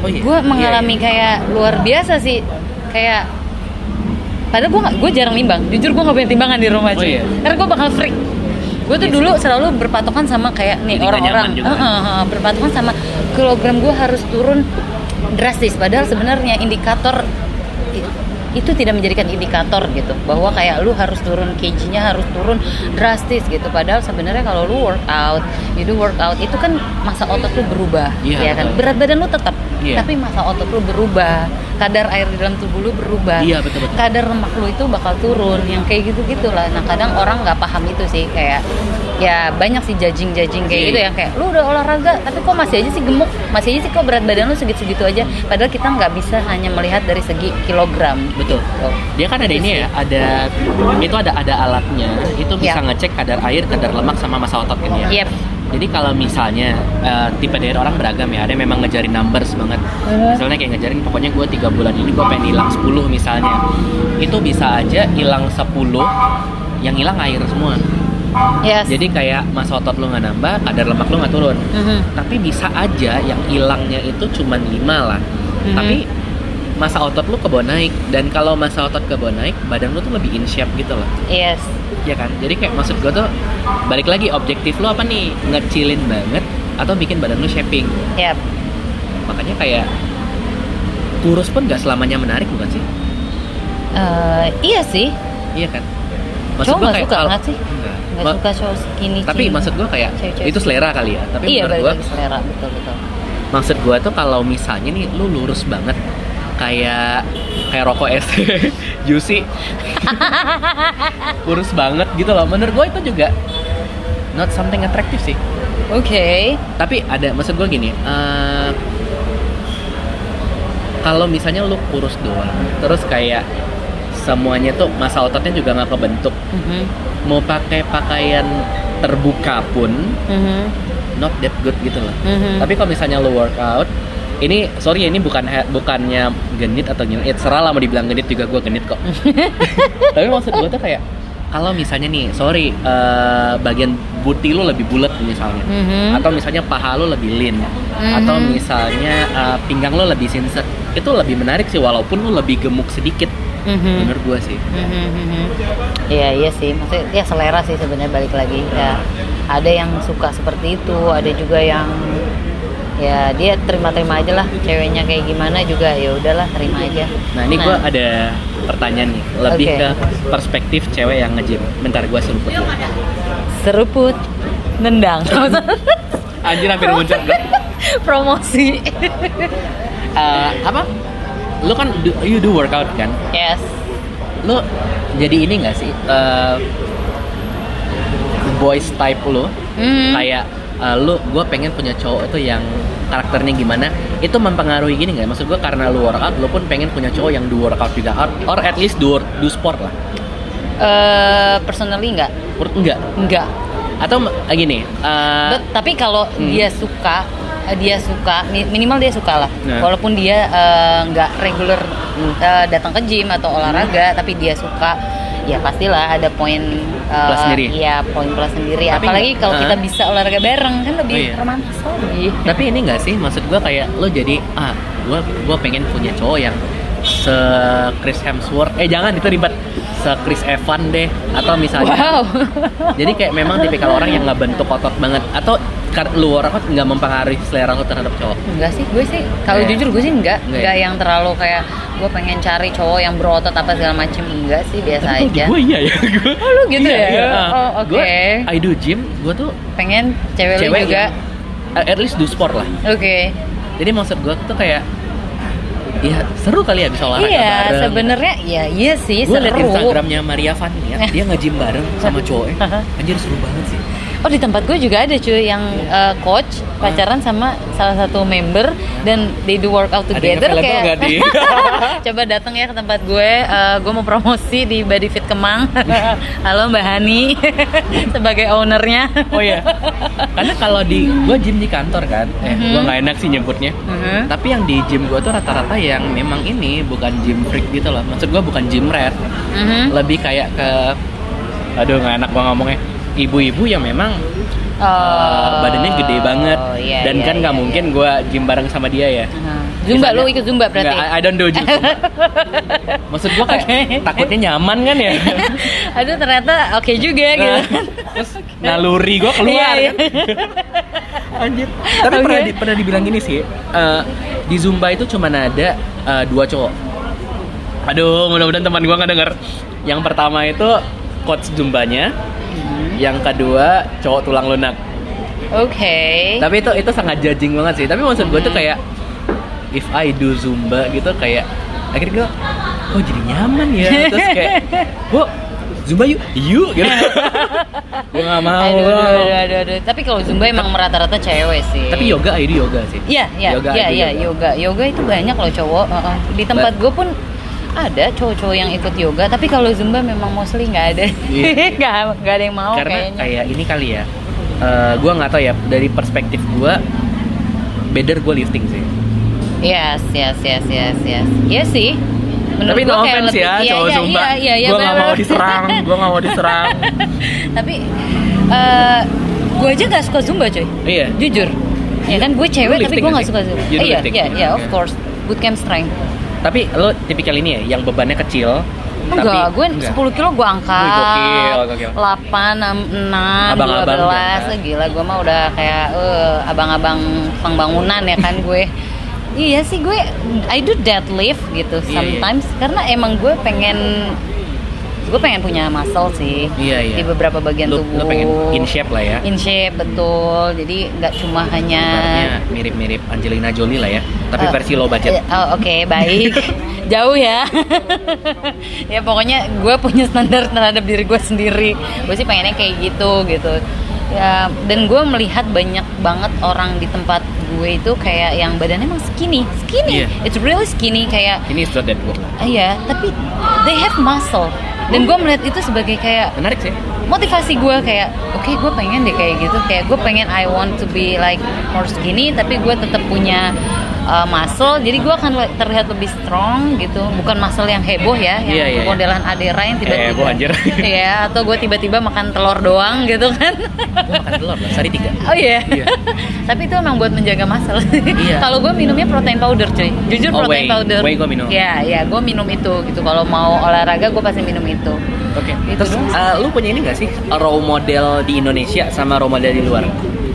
oh iya gue Iya, mengalami iya. kayak luar biasa sih kayak padahal gue gue jarang nimbang jujur gue nggak punya timbangan di rumah Oh cuy iya. karena gue bakal freak gue tuh Iya dulu selalu berpatokan sama kayak nih orang-orang. juga. Heeh, heeh, berpatokan sama kilogram gue harus turun drastis. Padahal sebenarnya indikator itu tidak menjadikan indikator gitu. Bahwa kayak lu harus turun kg-nya harus turun drastis gitu. Padahal sebenarnya kalau lu workout you do workout itu kan masa otot lu berubah Iya, ya kan? berat badan lu tetap Iya. tapi masa otot lu berubah kadar air di dalam tubuh lu berubah Iya, betul, betul. kadar lemak lu itu bakal turun yang kayak gitu gitulah nah kadang orang nggak paham itu sih kayak ya banyak sih judging judging kayak Iya. gitu yang kayak lu udah olahraga tapi kok masih aja sih gemuk masih aja sih kok berat badan lu segitu segitu aja padahal kita nggak bisa hanya melihat dari segi kilogram betul Tuh. dia kan ada ini ya ada itu ada ada alatnya itu bisa Iya. ngecek kadar air kadar lemak sama masa otot kan ya Yep. Jadi kalau misalnya eh, tipe dari orang beragam ya ada yang memang ngejarin numbers banget. Misalnya kayak ngejarin pokoknya gue tiga bulan ini gue pengen hilang 10 misalnya. Itu bisa aja hilang 10 yang hilang air semua. Yes. Jadi kayak masa otot lu nggak nambah kadar lemak lu nggak turun. Mhm. tapi bisa aja yang hilangnya itu cuman 5 lah. Mhm. tapi masa otot lu kebon naik. Dan kalau masa otot kebon naik badan lu tuh lebih in shape gitu loh. Yes. Ya kan? Jadi kayak maksud gue tuh balik lagi objektif lu apa nih? Ngecilin banget atau bikin badan lu shaping? Yep makanya kayak kurus pun gak selamanya menarik bukan sih? Eh, iya sih. Iya kan? Cowok gua nggak suka kalau- sih? Enggak. nggak Ma- suka show skinny tapi maksud gue kayak Cewek-cewek itu selera kali ya. Tapi iya menurut gue selera. Betul betul. Maksud gue tuh kalau misalnya nih lu lurus banget kayak kayak rokok es juicy kurus banget gitu loh menurut gue itu juga not something attractive sih oke tapi ada maksud gue gini eh, kalau misalnya lu kurus doang terus kayak semuanya tuh masa ototnya juga nggak kebentuk Mhm. mau pakai pakaian terbuka pun Mhm. not that good gitu loh Mhm. tapi kalau misalnya lu workout ini sorry ya ini bukan bukannya genit atau gimana ya terserah lah mau dibilang genit juga gue genit kok tapi maksud gue tuh kayak kalau misalnya nih sorry eh, bagian buti lu lebih bulat misalnya Mhm. atau misalnya paha lu lebih lean Mhm. atau misalnya eh, pinggang lu lebih sinset itu lebih menarik sih walaupun lu lebih gemuk sedikit Mhm. menurut gue sih Mhm, mhm. Iya iya sih, maksudnya ya selera sih sebenarnya balik lagi ya. Ada yang suka seperti itu, ada juga yang ya dia terima-terima aja lah ceweknya kayak gimana juga ya udahlah terima aja. nah ini gue ada pertanyaan nih lebih Oke. ke perspektif cewek yang nge-gym. Bentar gue seruput dulu seruput nendang. Anjir hampir muncul. Promosi. Eh, apa? Lu kan do, you do workout kan? Yes. Lu jadi ini nggak sih eh, boys type lu? Hmm. kayak eh, lu gue pengen punya cowok itu yang karakternya gimana itu mempengaruhi gini nggak? Maksud gue karena lu workout lu pun pengen punya cowok yang do workout juga or, or at least do do sport lah. Eh, personally nggak. Enggak nggak? Atau eh, gini eh, But- tapi kalau Hmm. dia suka dia suka mi- minimal dia suka lah. Nah. walaupun dia nggak regular Hmm. eh, datang ke gym atau olahraga tapi dia suka ya pastilah ada poin eh, Plus sendiri. iya poin plus sendiri Tapi apalagi kalau uh-huh. kita bisa olahraga bareng kan lebih Oh, iya. romantis lagi tapi ini nggak sih maksud gue kayak lo jadi ah gue gue pengen punya cowok yang se Chris Hemsworth. Eh jangan itu ribet. Se Chris Evans deh atau misalnya wow. Jadi kayak memang tipikal orang yang nggak bentuk otot banget. Atau kar- lu workout nggak mempengaruhi selera lu terhadap cowok? Enggak sih gue sih kalau Iya. jujur gue sih enggak Enggak enggak ya? yang terlalu kayak gue pengen cari cowok yang berotot apa segala macem. Enggak sih biasa aja. gue iya ya gue Oh, lu gitu iya, ya? iya. Oh, oke. Gua, I do gym gue tuh pengen cewek, lu cewek juga? yang, uh, at least do sport lah. Oke. Jadi maksud gue tuh kayak ya seru kali ya bisa olahraga Iya, bareng. sebenarnya ya iya sih gue seru. liat Instagramnya Maria ya dia nge-gym bareng sama cowoknya. Anjir seru banget sih Oh di tempat gue juga ada cuy yang uh, coach pacaran sama salah satu member dan they do workout Ada yang together available kayak. Di? Coba datang ya ke tempat gue. Uh, gue mau promosi di Body Fit Kemang. Halo Mbak Hani sebagai ownernya. oh iya karena kalau di gue gym di kantor kan eh Mhm. gue nggak enak sih nyebutnya Mhm. tapi yang di gym gue tuh rata-rata yang memang ini bukan gym freak gitu loh maksud gue bukan gym rat Mhm. lebih kayak ke aduh nggak enak gue ngomongnya ibu-ibu yang memang Oh, eh, badannya gede banget iya, dan iya, kan nggak iya, mungkin iya. gue gym bareng sama dia ya Uh-huh. Zumba lu Misalnya- ikut Zumba berarti. Nggak, I, I don't do Zumba. maksud gue kayak takutnya nyaman kan ya Aduh ternyata oke juga gitu. Nah, terus naluri gue keluar Iya, iya. kan. Anjir. Tapi Oke. pernah di- pernah dibilang gini sih, eh, di Zumba itu cuma ada eh, dua cowok. Aduh, mudah-mudahan teman gua nggak denger. Yang pertama itu coach Zumbanya, Hmm. yang kedua cowok tulang lunak. Oke. Tapi itu itu sangat judging banget sih. Tapi maksud gue tuh kayak if I do Zumba gitu kayak akhirnya gue kok jadi nyaman ya terus kayak gue Zumba yuk yuk gitu gue gak mau Aduh, aduh, aduh, aduh, aduh. Tapi kalau Zumba emang rata-rata cewek sih. tapi yoga I do yoga sih Iya, iya, iya, iya, yoga. yoga. Yoga itu banyak loh cowok. Heeh. Di tempat gue pun ada cowok-cowok yang ikut yoga, tapi kalau Zumba memang mostly nggak ada. Iya. Nggak nggak ada yang mau karena kayaknya. kayak ini kali ya eh gue nggak tahu ya dari perspektif gue better gue lifting sih Yes, yes, yes, yes, yes. Iya sih. Menurut tapi no offense lebih- ya iya, cowok iya, zumba Iya, iya, iya, gue nggak mau diserang gue nggak mau diserang tapi eh gue aja nggak suka Zumba cuy. iya Jujur. Ya kan gue cewek tapi gue nggak suka Zumba. Iya, iya, iya, of course. Bootcamp strength. Tapi lo tipikal ini ya yang bebannya kecil Enggak, gue enggak. 10 kilo gue angkat. Wih, gokil, gokil. 8, 6, 6 Abang-abang 12. dah. Eh, Gila, gue mah udah kayak eh, abang-abang pembangunan ya kan gue. iya sih gue I do deadlift gitu Iya, iya. sometimes karena emang gue pengen gue pengen punya muscle sih Iya, iya. di beberapa bagian lo, tubuh. lo pengen in shape lah ya In shape betul. Jadi nggak cuma hanya mirip-mirip Angelina Jolie lah ya tapi Eh, versi low budget eh, Oh, Oke, baik. Jauh ya. ya pokoknya gue punya standar terhadap diri gue sendiri. Gue sih pengennya kayak gitu gitu. Ya, dan gue melihat banyak banget orang di tempat gue itu kayak yang badannya emang skinny, skinny. Iya. It's really skinny kayak ini is not that good ah, iya, tapi they have muscle. Dan gue melihat itu sebagai kayak menarik sih motivasi gue kayak oke gue pengen deh kayak gitu kayak gue pengen I want to be like more skinny tapi gue tetap punya uh, muscle jadi gue akan terlihat lebih strong gitu bukan muscle yang heboh ya yang Iya, iya, iya. modelan Adera yang tiba-tiba Heboh, anjir. Iya atau gue tiba-tiba makan telur doang gitu kan gue makan telur lah sehari tiga Oh iya. Iya. Tapi itu emang buat menjaga muscle. Iya. Kalau gue minumnya protein powder, cuy. Jujur Oh, protein whey. powder. Whey gua minum. Iya, iya, gue minum itu gitu. Kalau mau olahraga gue pasti minum itu. Oke. Itu Terus doang. eh, lu punya ini gak sih role model di Indonesia sama role model di luar?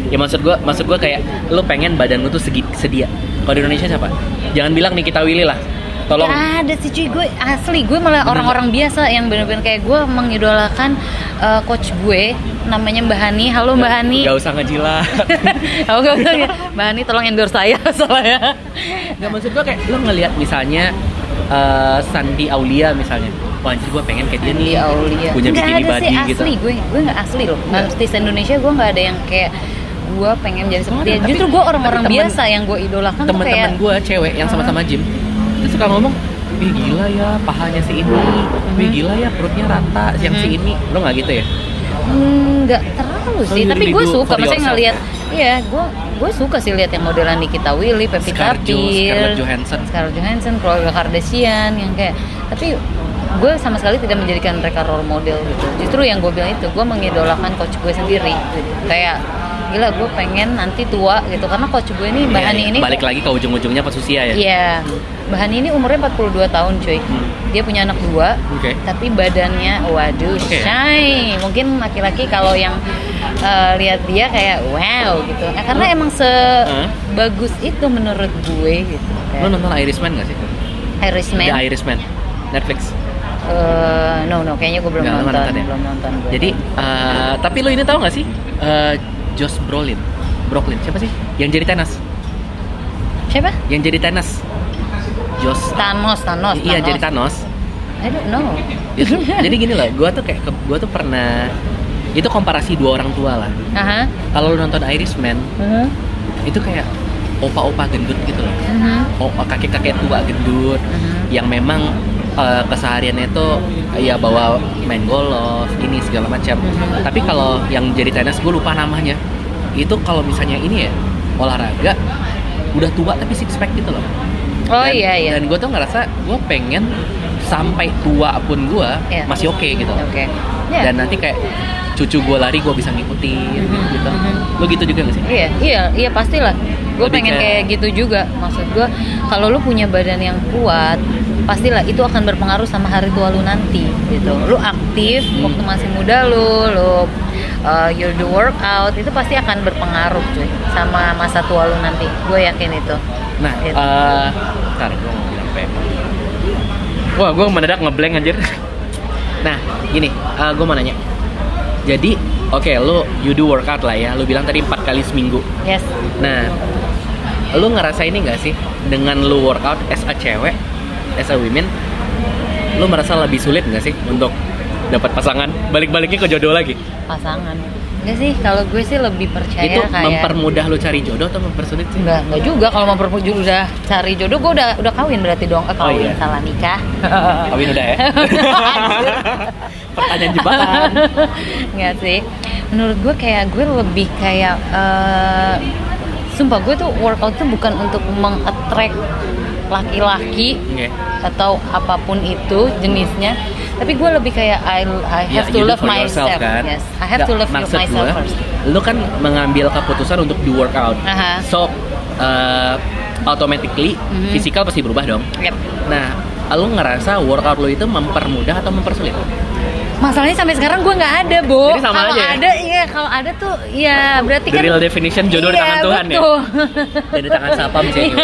Ya maksud gua, maksud gua kayak lu pengen badan lu tuh segi, sedia. Kalau di Indonesia siapa? Jangan bilang Nikita Willy lah. Tolong. Gak ada sih cuy, gue asli gue malah orang-orang biasa yang bener-bener kayak gue mengidolakan uh, coach gue namanya Mbak Hani. Halo Mbak Hani. Gak usah ngejilat. Oh, gak usah ya. Mbak Hani tolong endorse saya soalnya. Gak maksud gua kayak lu ngelihat misalnya eh, Sandi Aulia misalnya wah anjir gue pengen kayak dia nih Di Aulia. punya Nggak bikini ada body sih gitu asli gue gue nggak asli loh. Artis Indonesia gue nggak ada yang kayak gue pengen jadi seperti Nggak dia. Justru gue orang-orang biasa yang gue idolakan kayak gue cewek yang sama-sama gym itu suka ngomong Wih gila ya pahanya si ini Wih gila ya perutnya rata Yang si Mhm. ini Lo gak gitu ya? Hmm, nggak terlalu Oh, sih. Tapi gue suka, maksudnya ngelihat. Iya, gue gue suka sih lihat yang modelan Nikita Willy, Pevita Scarlett Johansson Scarlett Johansson, keluarga Kardashian yang kayak. Tapi gue sama sekali tidak menjadikan mereka role model gitu. Justru yang gue bilang itu, gue mengidolakan coach gue sendiri. Gitu. Kayak gila gue pengen nanti tua gitu karena coach gue ini Mbak Iya, Hani iya. ini Balik lagi ke ujung-ujungnya pas usia ya? Iya, Mbak Hani ini umurnya 42 tahun cuy. Hmm. Dia punya anak dua, Oke tapi badannya waduh Oke. shy mungkin laki-laki kalau yang eh, lihat dia kayak wow gitu Eh, karena emang sebagus itu menurut gue gitu Lo kayak nonton Irishman gak sih? Irishman The Irishman Netflix Eh, no no kayaknya gue belum Nggak, lo nonton, nonton ya? belum nonton gue. Jadi eh, Tapi lo ini tahu gak sih? Eh, Josh Brolin Brooklyn Siapa sih? Yang jadi tenas siapa Yang jadi tenas Josh Thanos Thanos Iya Thanos. jadi Thanos I don't know Itu- Jadi gini loh Gue tuh kayak Gue tuh pernah Itu komparasi dua orang tua lah Aha. Kalau lo nonton Irishman Mhm. Itu kayak Opa-opa gendut gitu loh Mhm. oh, kakek-kakek tua gendut Mhm. yang memang eh, kesehariannya itu ya bawa main golf ini segala macam tapi kalau yang jadi tenis gue lupa namanya itu kalau misalnya ini ya olahraga udah tua tapi six pack gitu loh oh dan, iya iya dan gue tuh ngerasa gue pengen sampai tua pun gue Iya. masih oke gitu oke Ya. dan nanti kayak cucu gue lari gue bisa ngikutin Mhm. gitu Mhm. lo gitu juga gak sih Iya, iya, iya pastilah. Gue pengen kayak- kayak gitu juga. Maksud gue, kalau lu punya badan yang kuat, pastilah itu akan berpengaruh sama hari tua lu nanti, gitu. Lu aktif Hmm. waktu masih muda lu, lu uh, you do workout, itu pasti akan berpengaruh, cuy, sama masa tua lu nanti. Gue yakin itu. Nah, Gitu. eh ntar gue mau bilang apa ya? Wah, gue mendadak ngeblank anjir. Nah, gini, gue mau nanya. Jadi, oke, lu you do workout lah ya. Lu bilang tadi empat kali seminggu. Yes. Nah, lu ngerasa ini gak sih dengan lu workout as a cewek, as a women, lu merasa lebih sulit gak sih untuk dapat pasangan? Balik-baliknya ke jodoh lagi. Pasangan. Enggak sih, kalau gue sih lebih percaya Itu kayak mempermudah lu cari jodoh atau mempersulit sih? Enggak, enggak juga kalau perpuju udah cari jodoh gue udah udah kawin berarti dong. Eh, Oh, kawin iya. salah nikah. Kawin udah ya? Pertanyaan jebakan. Enggak sih. Menurut gue kayak gue lebih kayak eh, sumpah gue tuh workout tuh bukan untuk mengattract laki-laki Oke. atau apa pun itu jenisnya tapi gue lebih kayak I, I Ya, have to you do love myself yourself, kan? yes I have Nggak, to love maksud myself gua, first Lu kan mengambil keputusan untuk do workout. Aha. So, uh, automatically Mhm. fisikal pasti berubah dong. Yep. Nah, lu ngerasa workout lu itu mempermudah atau mempersulit? Masalahnya sampai sekarang gue nggak ada bo Jadi sama kalau aja ya? ada iya kalau ada tuh ya berarti The kan real definition jodoh di Iya, tangan Tuhan ya. betul. Dan di tangan siapa bisa Iya.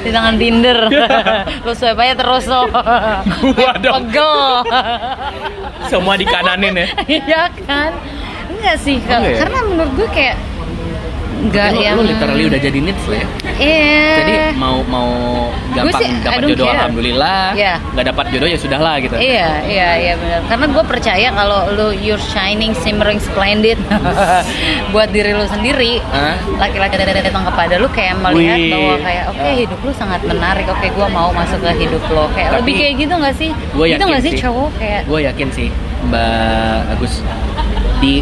di tangan Tinder lu swipe aja terus lo Gua dong. pegel Semua dikananin ya. iya kan enggak sih. Enggak ya? karena menurut gue kayak enggak Lu, yang lu literally udah jadi needs lo ya. iya Jadi mau mau gampang sih, dapat jodoh care. alhamdulillah. Nggak dapat jodoh ya sudahlah gitu. Iya, iya, iya benar. Karena gue percaya kalau lu you're shining, shimmering, splendid buat diri lu sendiri, Hah? laki-laki datang kepada lu kayak melihat Wih. bahwa kayak oke Ah. hidup lu sangat menarik, oke gue mau masuk ke hidup lo. Kayak Tapi, lebih kayak gitu nggak sih? Gue gitu nggak sih sih. cowok kayak gue yakin sih Mbak Agus di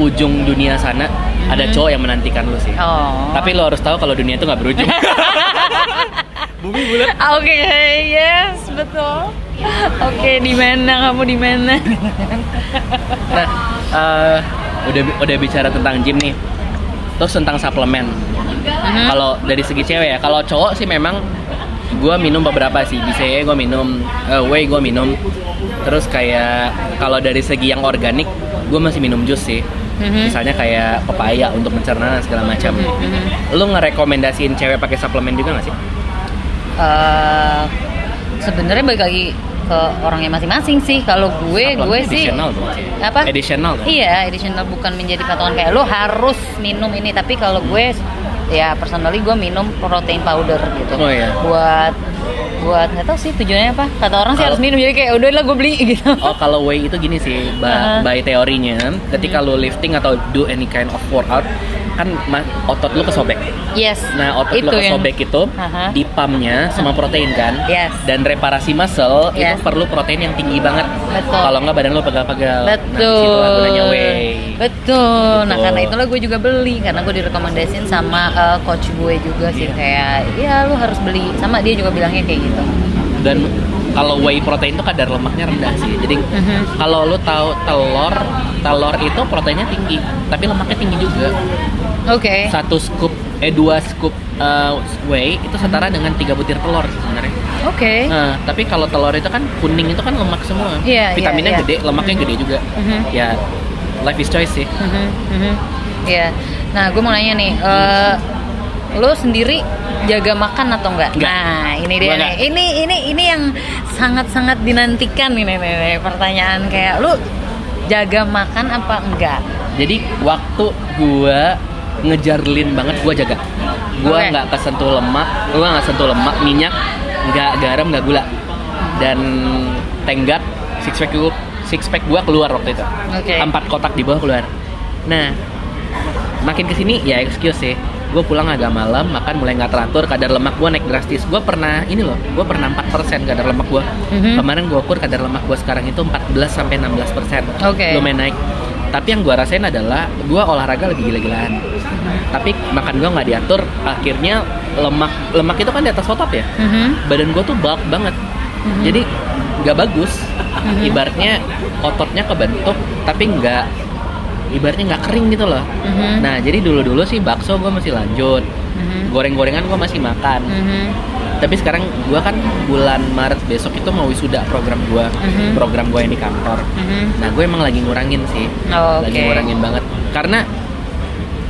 ujung dunia sana ada Mhm. cowok yang menantikan lu sih. oh. Tapi lo harus tahu kalau dunia itu nggak berujung. Bumi bulat. Oke, yes, betul. Oke, di mana kamu di mana? Nah, eh, udah udah bicara tentang gym nih. Terus tentang suplemen. Mhm. Kalau dari segi cewek ya, kalau cowok sih memang gue minum beberapa sih. BCA gue minum, eh, whey gue minum. Terus kayak kalau dari segi yang organik, gue masih minum jus sih. Mhm. Misalnya kayak pepaya untuk mencerna segala macam. Mhm. Lu ngerekomendasiin cewek pakai suplemen juga gak sih? Eh, sebenarnya balik lagi ke orangnya masing-masing sih. Kalau gue, gue sih tuh apa? Additional tuh. Iya, additional bukan menjadi patokan kayak lo harus minum ini. Tapi kalau gue, ya personally gue minum protein powder gitu. Oh, iya. Buat buat nggak tahu sih tujuannya apa kata orang sih harus minum jadi kayak udah lah gue beli gitu Oh kalau whey itu gini sih, Uh-huh. ba- by teorinya, ketika lu lifting atau do any kind of workout, kan otot lu kesobek. yes Nah otot itu lu yang kesobek itu Aha. di pumpnya sama protein kan. Yes. Dan reparasi muscle Yes. itu perlu protein yang tinggi banget. Betul. Kalau nggak badan lu pegal-pegal. Nah, betul di situlah gunanya whey. betul nah karena itulah gue juga beli karena gue direkomendasin sama uh, coach gue juga sih Iya. kayak ya lu harus beli sama dia juga bilangnya kayak gitu Dan kalau whey protein itu kadar lemaknya rendah sih. Jadi Mhm. kalau lu tahu telur, telur itu proteinnya tinggi, tapi lemaknya tinggi juga. Oke Satu scoop, eh dua scoop uh, whey itu setara dengan tiga butir telur sebenarnya. oke Nah, tapi kalau telur itu kan kuning itu kan lemak semua. Iya, iya, Vitaminnya iya. gede, lemaknya gede juga. Mhm. Ya, life is choice sih. Mhm, mhm. Iya. Nah, gue mau nanya nih, eh lo sendiri jaga makan atau enggak? Enggak. Nah, ini dia nih. Ini ini ini yang sangat-sangat dinantikan ini nih, nih, pertanyaan kayak lo jaga makan apa enggak? Jadi waktu gua ngejar lean banget gua jaga. Gua Oke. nggak kesentuh lemak, gua nggak sentuh lemak, minyak, nggak garam, nggak gula. Dan tenggat six pack gua, six pack gua keluar waktu itu. Oke. Empat kotak di bawah keluar. Nah, makin ke sini ya excuse sih. Gue pulang agak malam, makan mulai nggak teratur, kadar lemak gue naik drastis. Gue pernah ini loh, gue pernah 4% kadar lemak gue. Mhm. Kemarin gue ukur kadar lemak gue sekarang itu 14 sampai 16 persen. Oke. Lumayan naik. Tapi yang gue rasain adalah gue olahraga lebih gila-gilaan. Tapi makan gue nggak diatur, akhirnya lemak lemak itu kan di atas otot ya. Mhm. Badan gue tuh bulk banget. Mhm. Jadi nggak bagus. Mhm. Ibaratnya ototnya kebentuk tapi nggak ibaratnya nggak kering gitu loh. Mhm. Nah jadi dulu-dulu sih bakso gue masih lanjut, Mhm. goreng-gorengan gue masih makan. Mhm. Tapi sekarang gue kan bulan Maret besok itu mau wisuda program gue, Mhm. program gue yang di kantor. Mhm. Nah gue emang lagi ngurangin sih, Oh, lagi Oke. ngurangin banget. Karena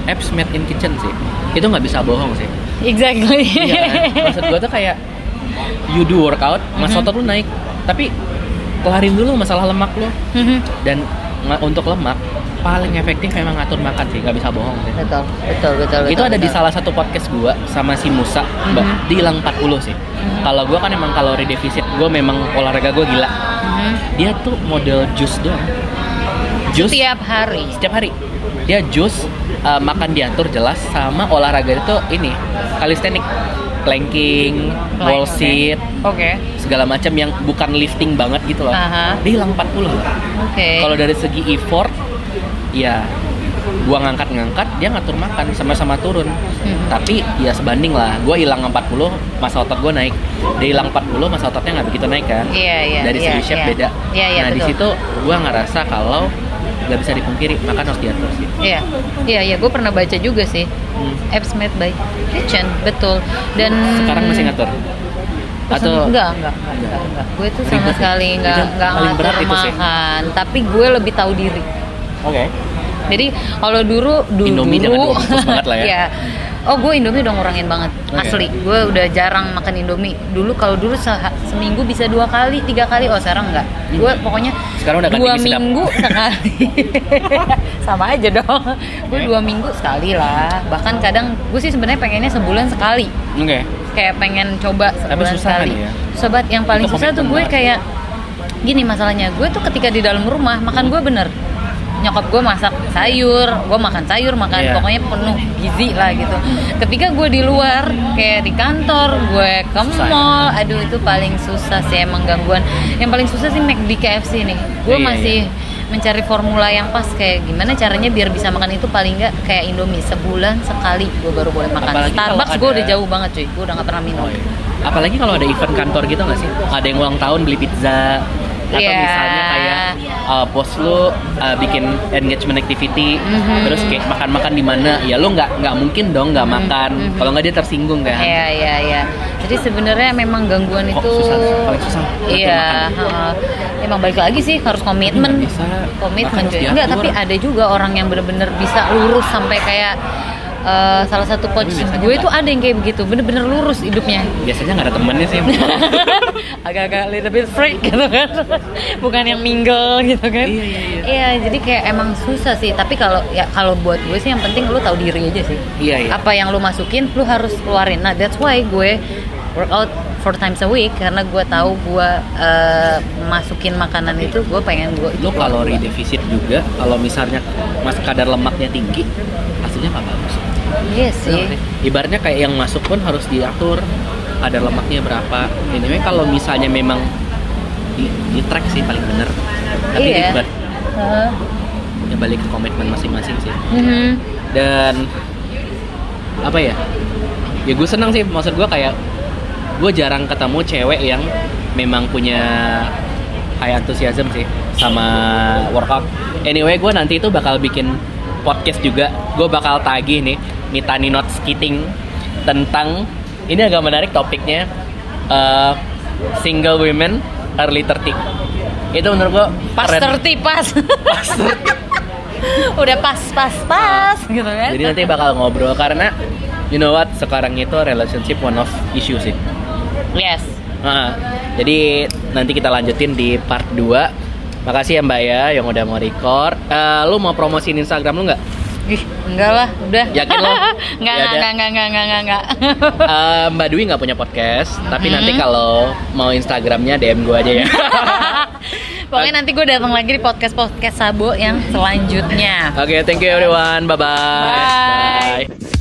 apps made in kitchen sih, itu nggak bisa bohong sih. Exactly. Kan? Maksud gue tuh kayak you do workout, mas Mhm. otot lu naik, tapi kelarin dulu masalah lemak lo. Mhm. Dan untuk lemak paling efektif memang ngatur makan sih, nggak bisa bohong sih. betul, betul, betul, itu betul, ada di betul. salah satu podcast gua sama si Musa Mbak, Mhm. di hilang 40 sih kalau gua kan emang kalori defisit gua memang olahraga gua gila Mhm. dia tuh model jus doang jus Setiap hari. setiap hari dia jus uh, makan diatur jelas sama olahraga itu ini kalistenik planking wall Oke. sit Oke. segala macam yang bukan lifting banget gitu loh Aha. dia hilang 40 loh Oke. kalau dari segi effort ya gua ngangkat-ngangkat dia ngatur makan sama-sama turun Mhm. tapi ya sebanding lah gua hilang 40 masa otot gua naik dia hilang 40 masa ototnya nggak begitu naik kan Iya, iya, dari iya, segi shape iya. beda Iya, iya, nah di situ gua ngerasa kalau nggak bisa dipungkiri makan harus diatur sih Iya, iya, iya. Gue pernah baca juga sih. Hmm. Apps made by Kitchen, betul. Dan sekarang masih ngatur atau enggak, enggak, enggak, enggak, enggak. Gue tuh sama ya? sekali enggak enggak ngatur makan, tapi gue lebih tahu diri. Oke Jadi kalau dulu dulu Indomie dibungkus banget lah ya. Iya. Oh gue Indomie udah ngurangin banget Oke. asli. Gue udah jarang makan Indomie. Dulu kalau dulu seha- seminggu bisa dua kali, tiga kali. Oh sekarang enggak. Gue pokoknya Sekarang udah dua minggu sekali. Sama aja dong. Gue Oke. dua minggu sekali lah. Bahkan kadang gue sih sebenarnya pengennya sebulan sekali. oke Kayak pengen coba sebulan susah sekali. ya? Sobat yang paling Itu susah tuh gue kayak gini masalahnya gue tuh ketika di dalam rumah makan gue bener nyokap gue masak sayur gue makan sayur makan Iya. pokoknya penuh gizi lah gitu. Ketika gue di luar kayak di kantor gue ke mall aduh itu paling susah sih emang gangguan. Yang paling susah sih McD KFC nih. Gue Iya, masih mencari formula yang pas kayak gimana caranya biar bisa makan itu paling nggak kayak Indomie sebulan sekali gue baru boleh makan. Apalagi Starbucks gue ada- udah jauh banget cuy. Gue udah nggak pernah minum. Oh, iya. Apalagi kalau ada event kantor gitu nggak sih? Ada yang ulang tahun beli pizza atau Iya. misalnya kayak uh, bos lu uh, bikin engagement activity, Mhm. terus kayak makan-makan di mana? Ya lu nggak nggak mungkin dong nggak makan. mhm. Kalau nggak dia tersinggung kan? Iya iya iya. Jadi sebenarnya memang gangguan Kok itu susah, paling susah Iya, heeh. emang balik lagi sih harus komitmen. Bisa, Komitmen harus cuy. Enggak, tapi ada juga orang yang bener-bener bisa lurus sampai kayak eh, salah satu coach biasanya gue itu ada yang kayak begitu, bener-bener lurus hidupnya. Biasanya nggak ada temennya sih. Agak-agak little bit freak gitu kan. Bukan yang mingle gitu kan. Iya, iya, iya. Iya, jadi kayak emang susah sih, tapi kalau ya kalau buat gue sih yang penting lu tahu diri aja sih Iya iya. apa yang lu masukin lu harus keluarin nah that's why gue workout four times a week karena gue tahu gue uh, masukin makanan itu gue pengen gue Lo kalori defisit juga kalau misalnya mas kadar lemaknya tinggi, hasilnya nggak bagus. Iya sih. Ibaratnya kayak yang masuk pun harus diatur kadar lemaknya berapa. Anyway kalau misalnya memang di, di track sih paling bener. Tapi Iya. ribet. Heeh. Ya balik ke komitmen masing-masing sih. Mhm. Dan apa ya? Ya gue senang sih. Maksud gue kayak gue jarang ketemu cewek yang memang punya high enthusiasm sih sama workout. Anyway, gue nanti itu bakal bikin podcast juga. Gue bakal tagih nih Mitani Not Skiting tentang ini agak menarik topiknya eh, single women early 30. Itu menurut gue Pas terti pas. Pas 30. Udah pas pas pas gitu kan. Jadi nanti bakal ngobrol karena you know what sekarang itu relationship one of issue sih. Yes. Nah, jadi nanti kita lanjutin di part 2 Makasih ya Mbak ya yang udah mau record. Eh, lu mau promosiin Instagram lu nggak? Ih, enggak lah, udah. Yakin lo? Enggak, Ya enggak, enggak, enggak, enggak, enggak, enggak. Eh, Mbak Dwi nggak punya podcast, tapi Mhm. nanti kalau mau Instagramnya DM gue aja ya. Pokoknya nanti gue datang lagi di podcast-podcast Sabo yang selanjutnya. Oke, thank you everyone. Bye-bye. Bye. Bye.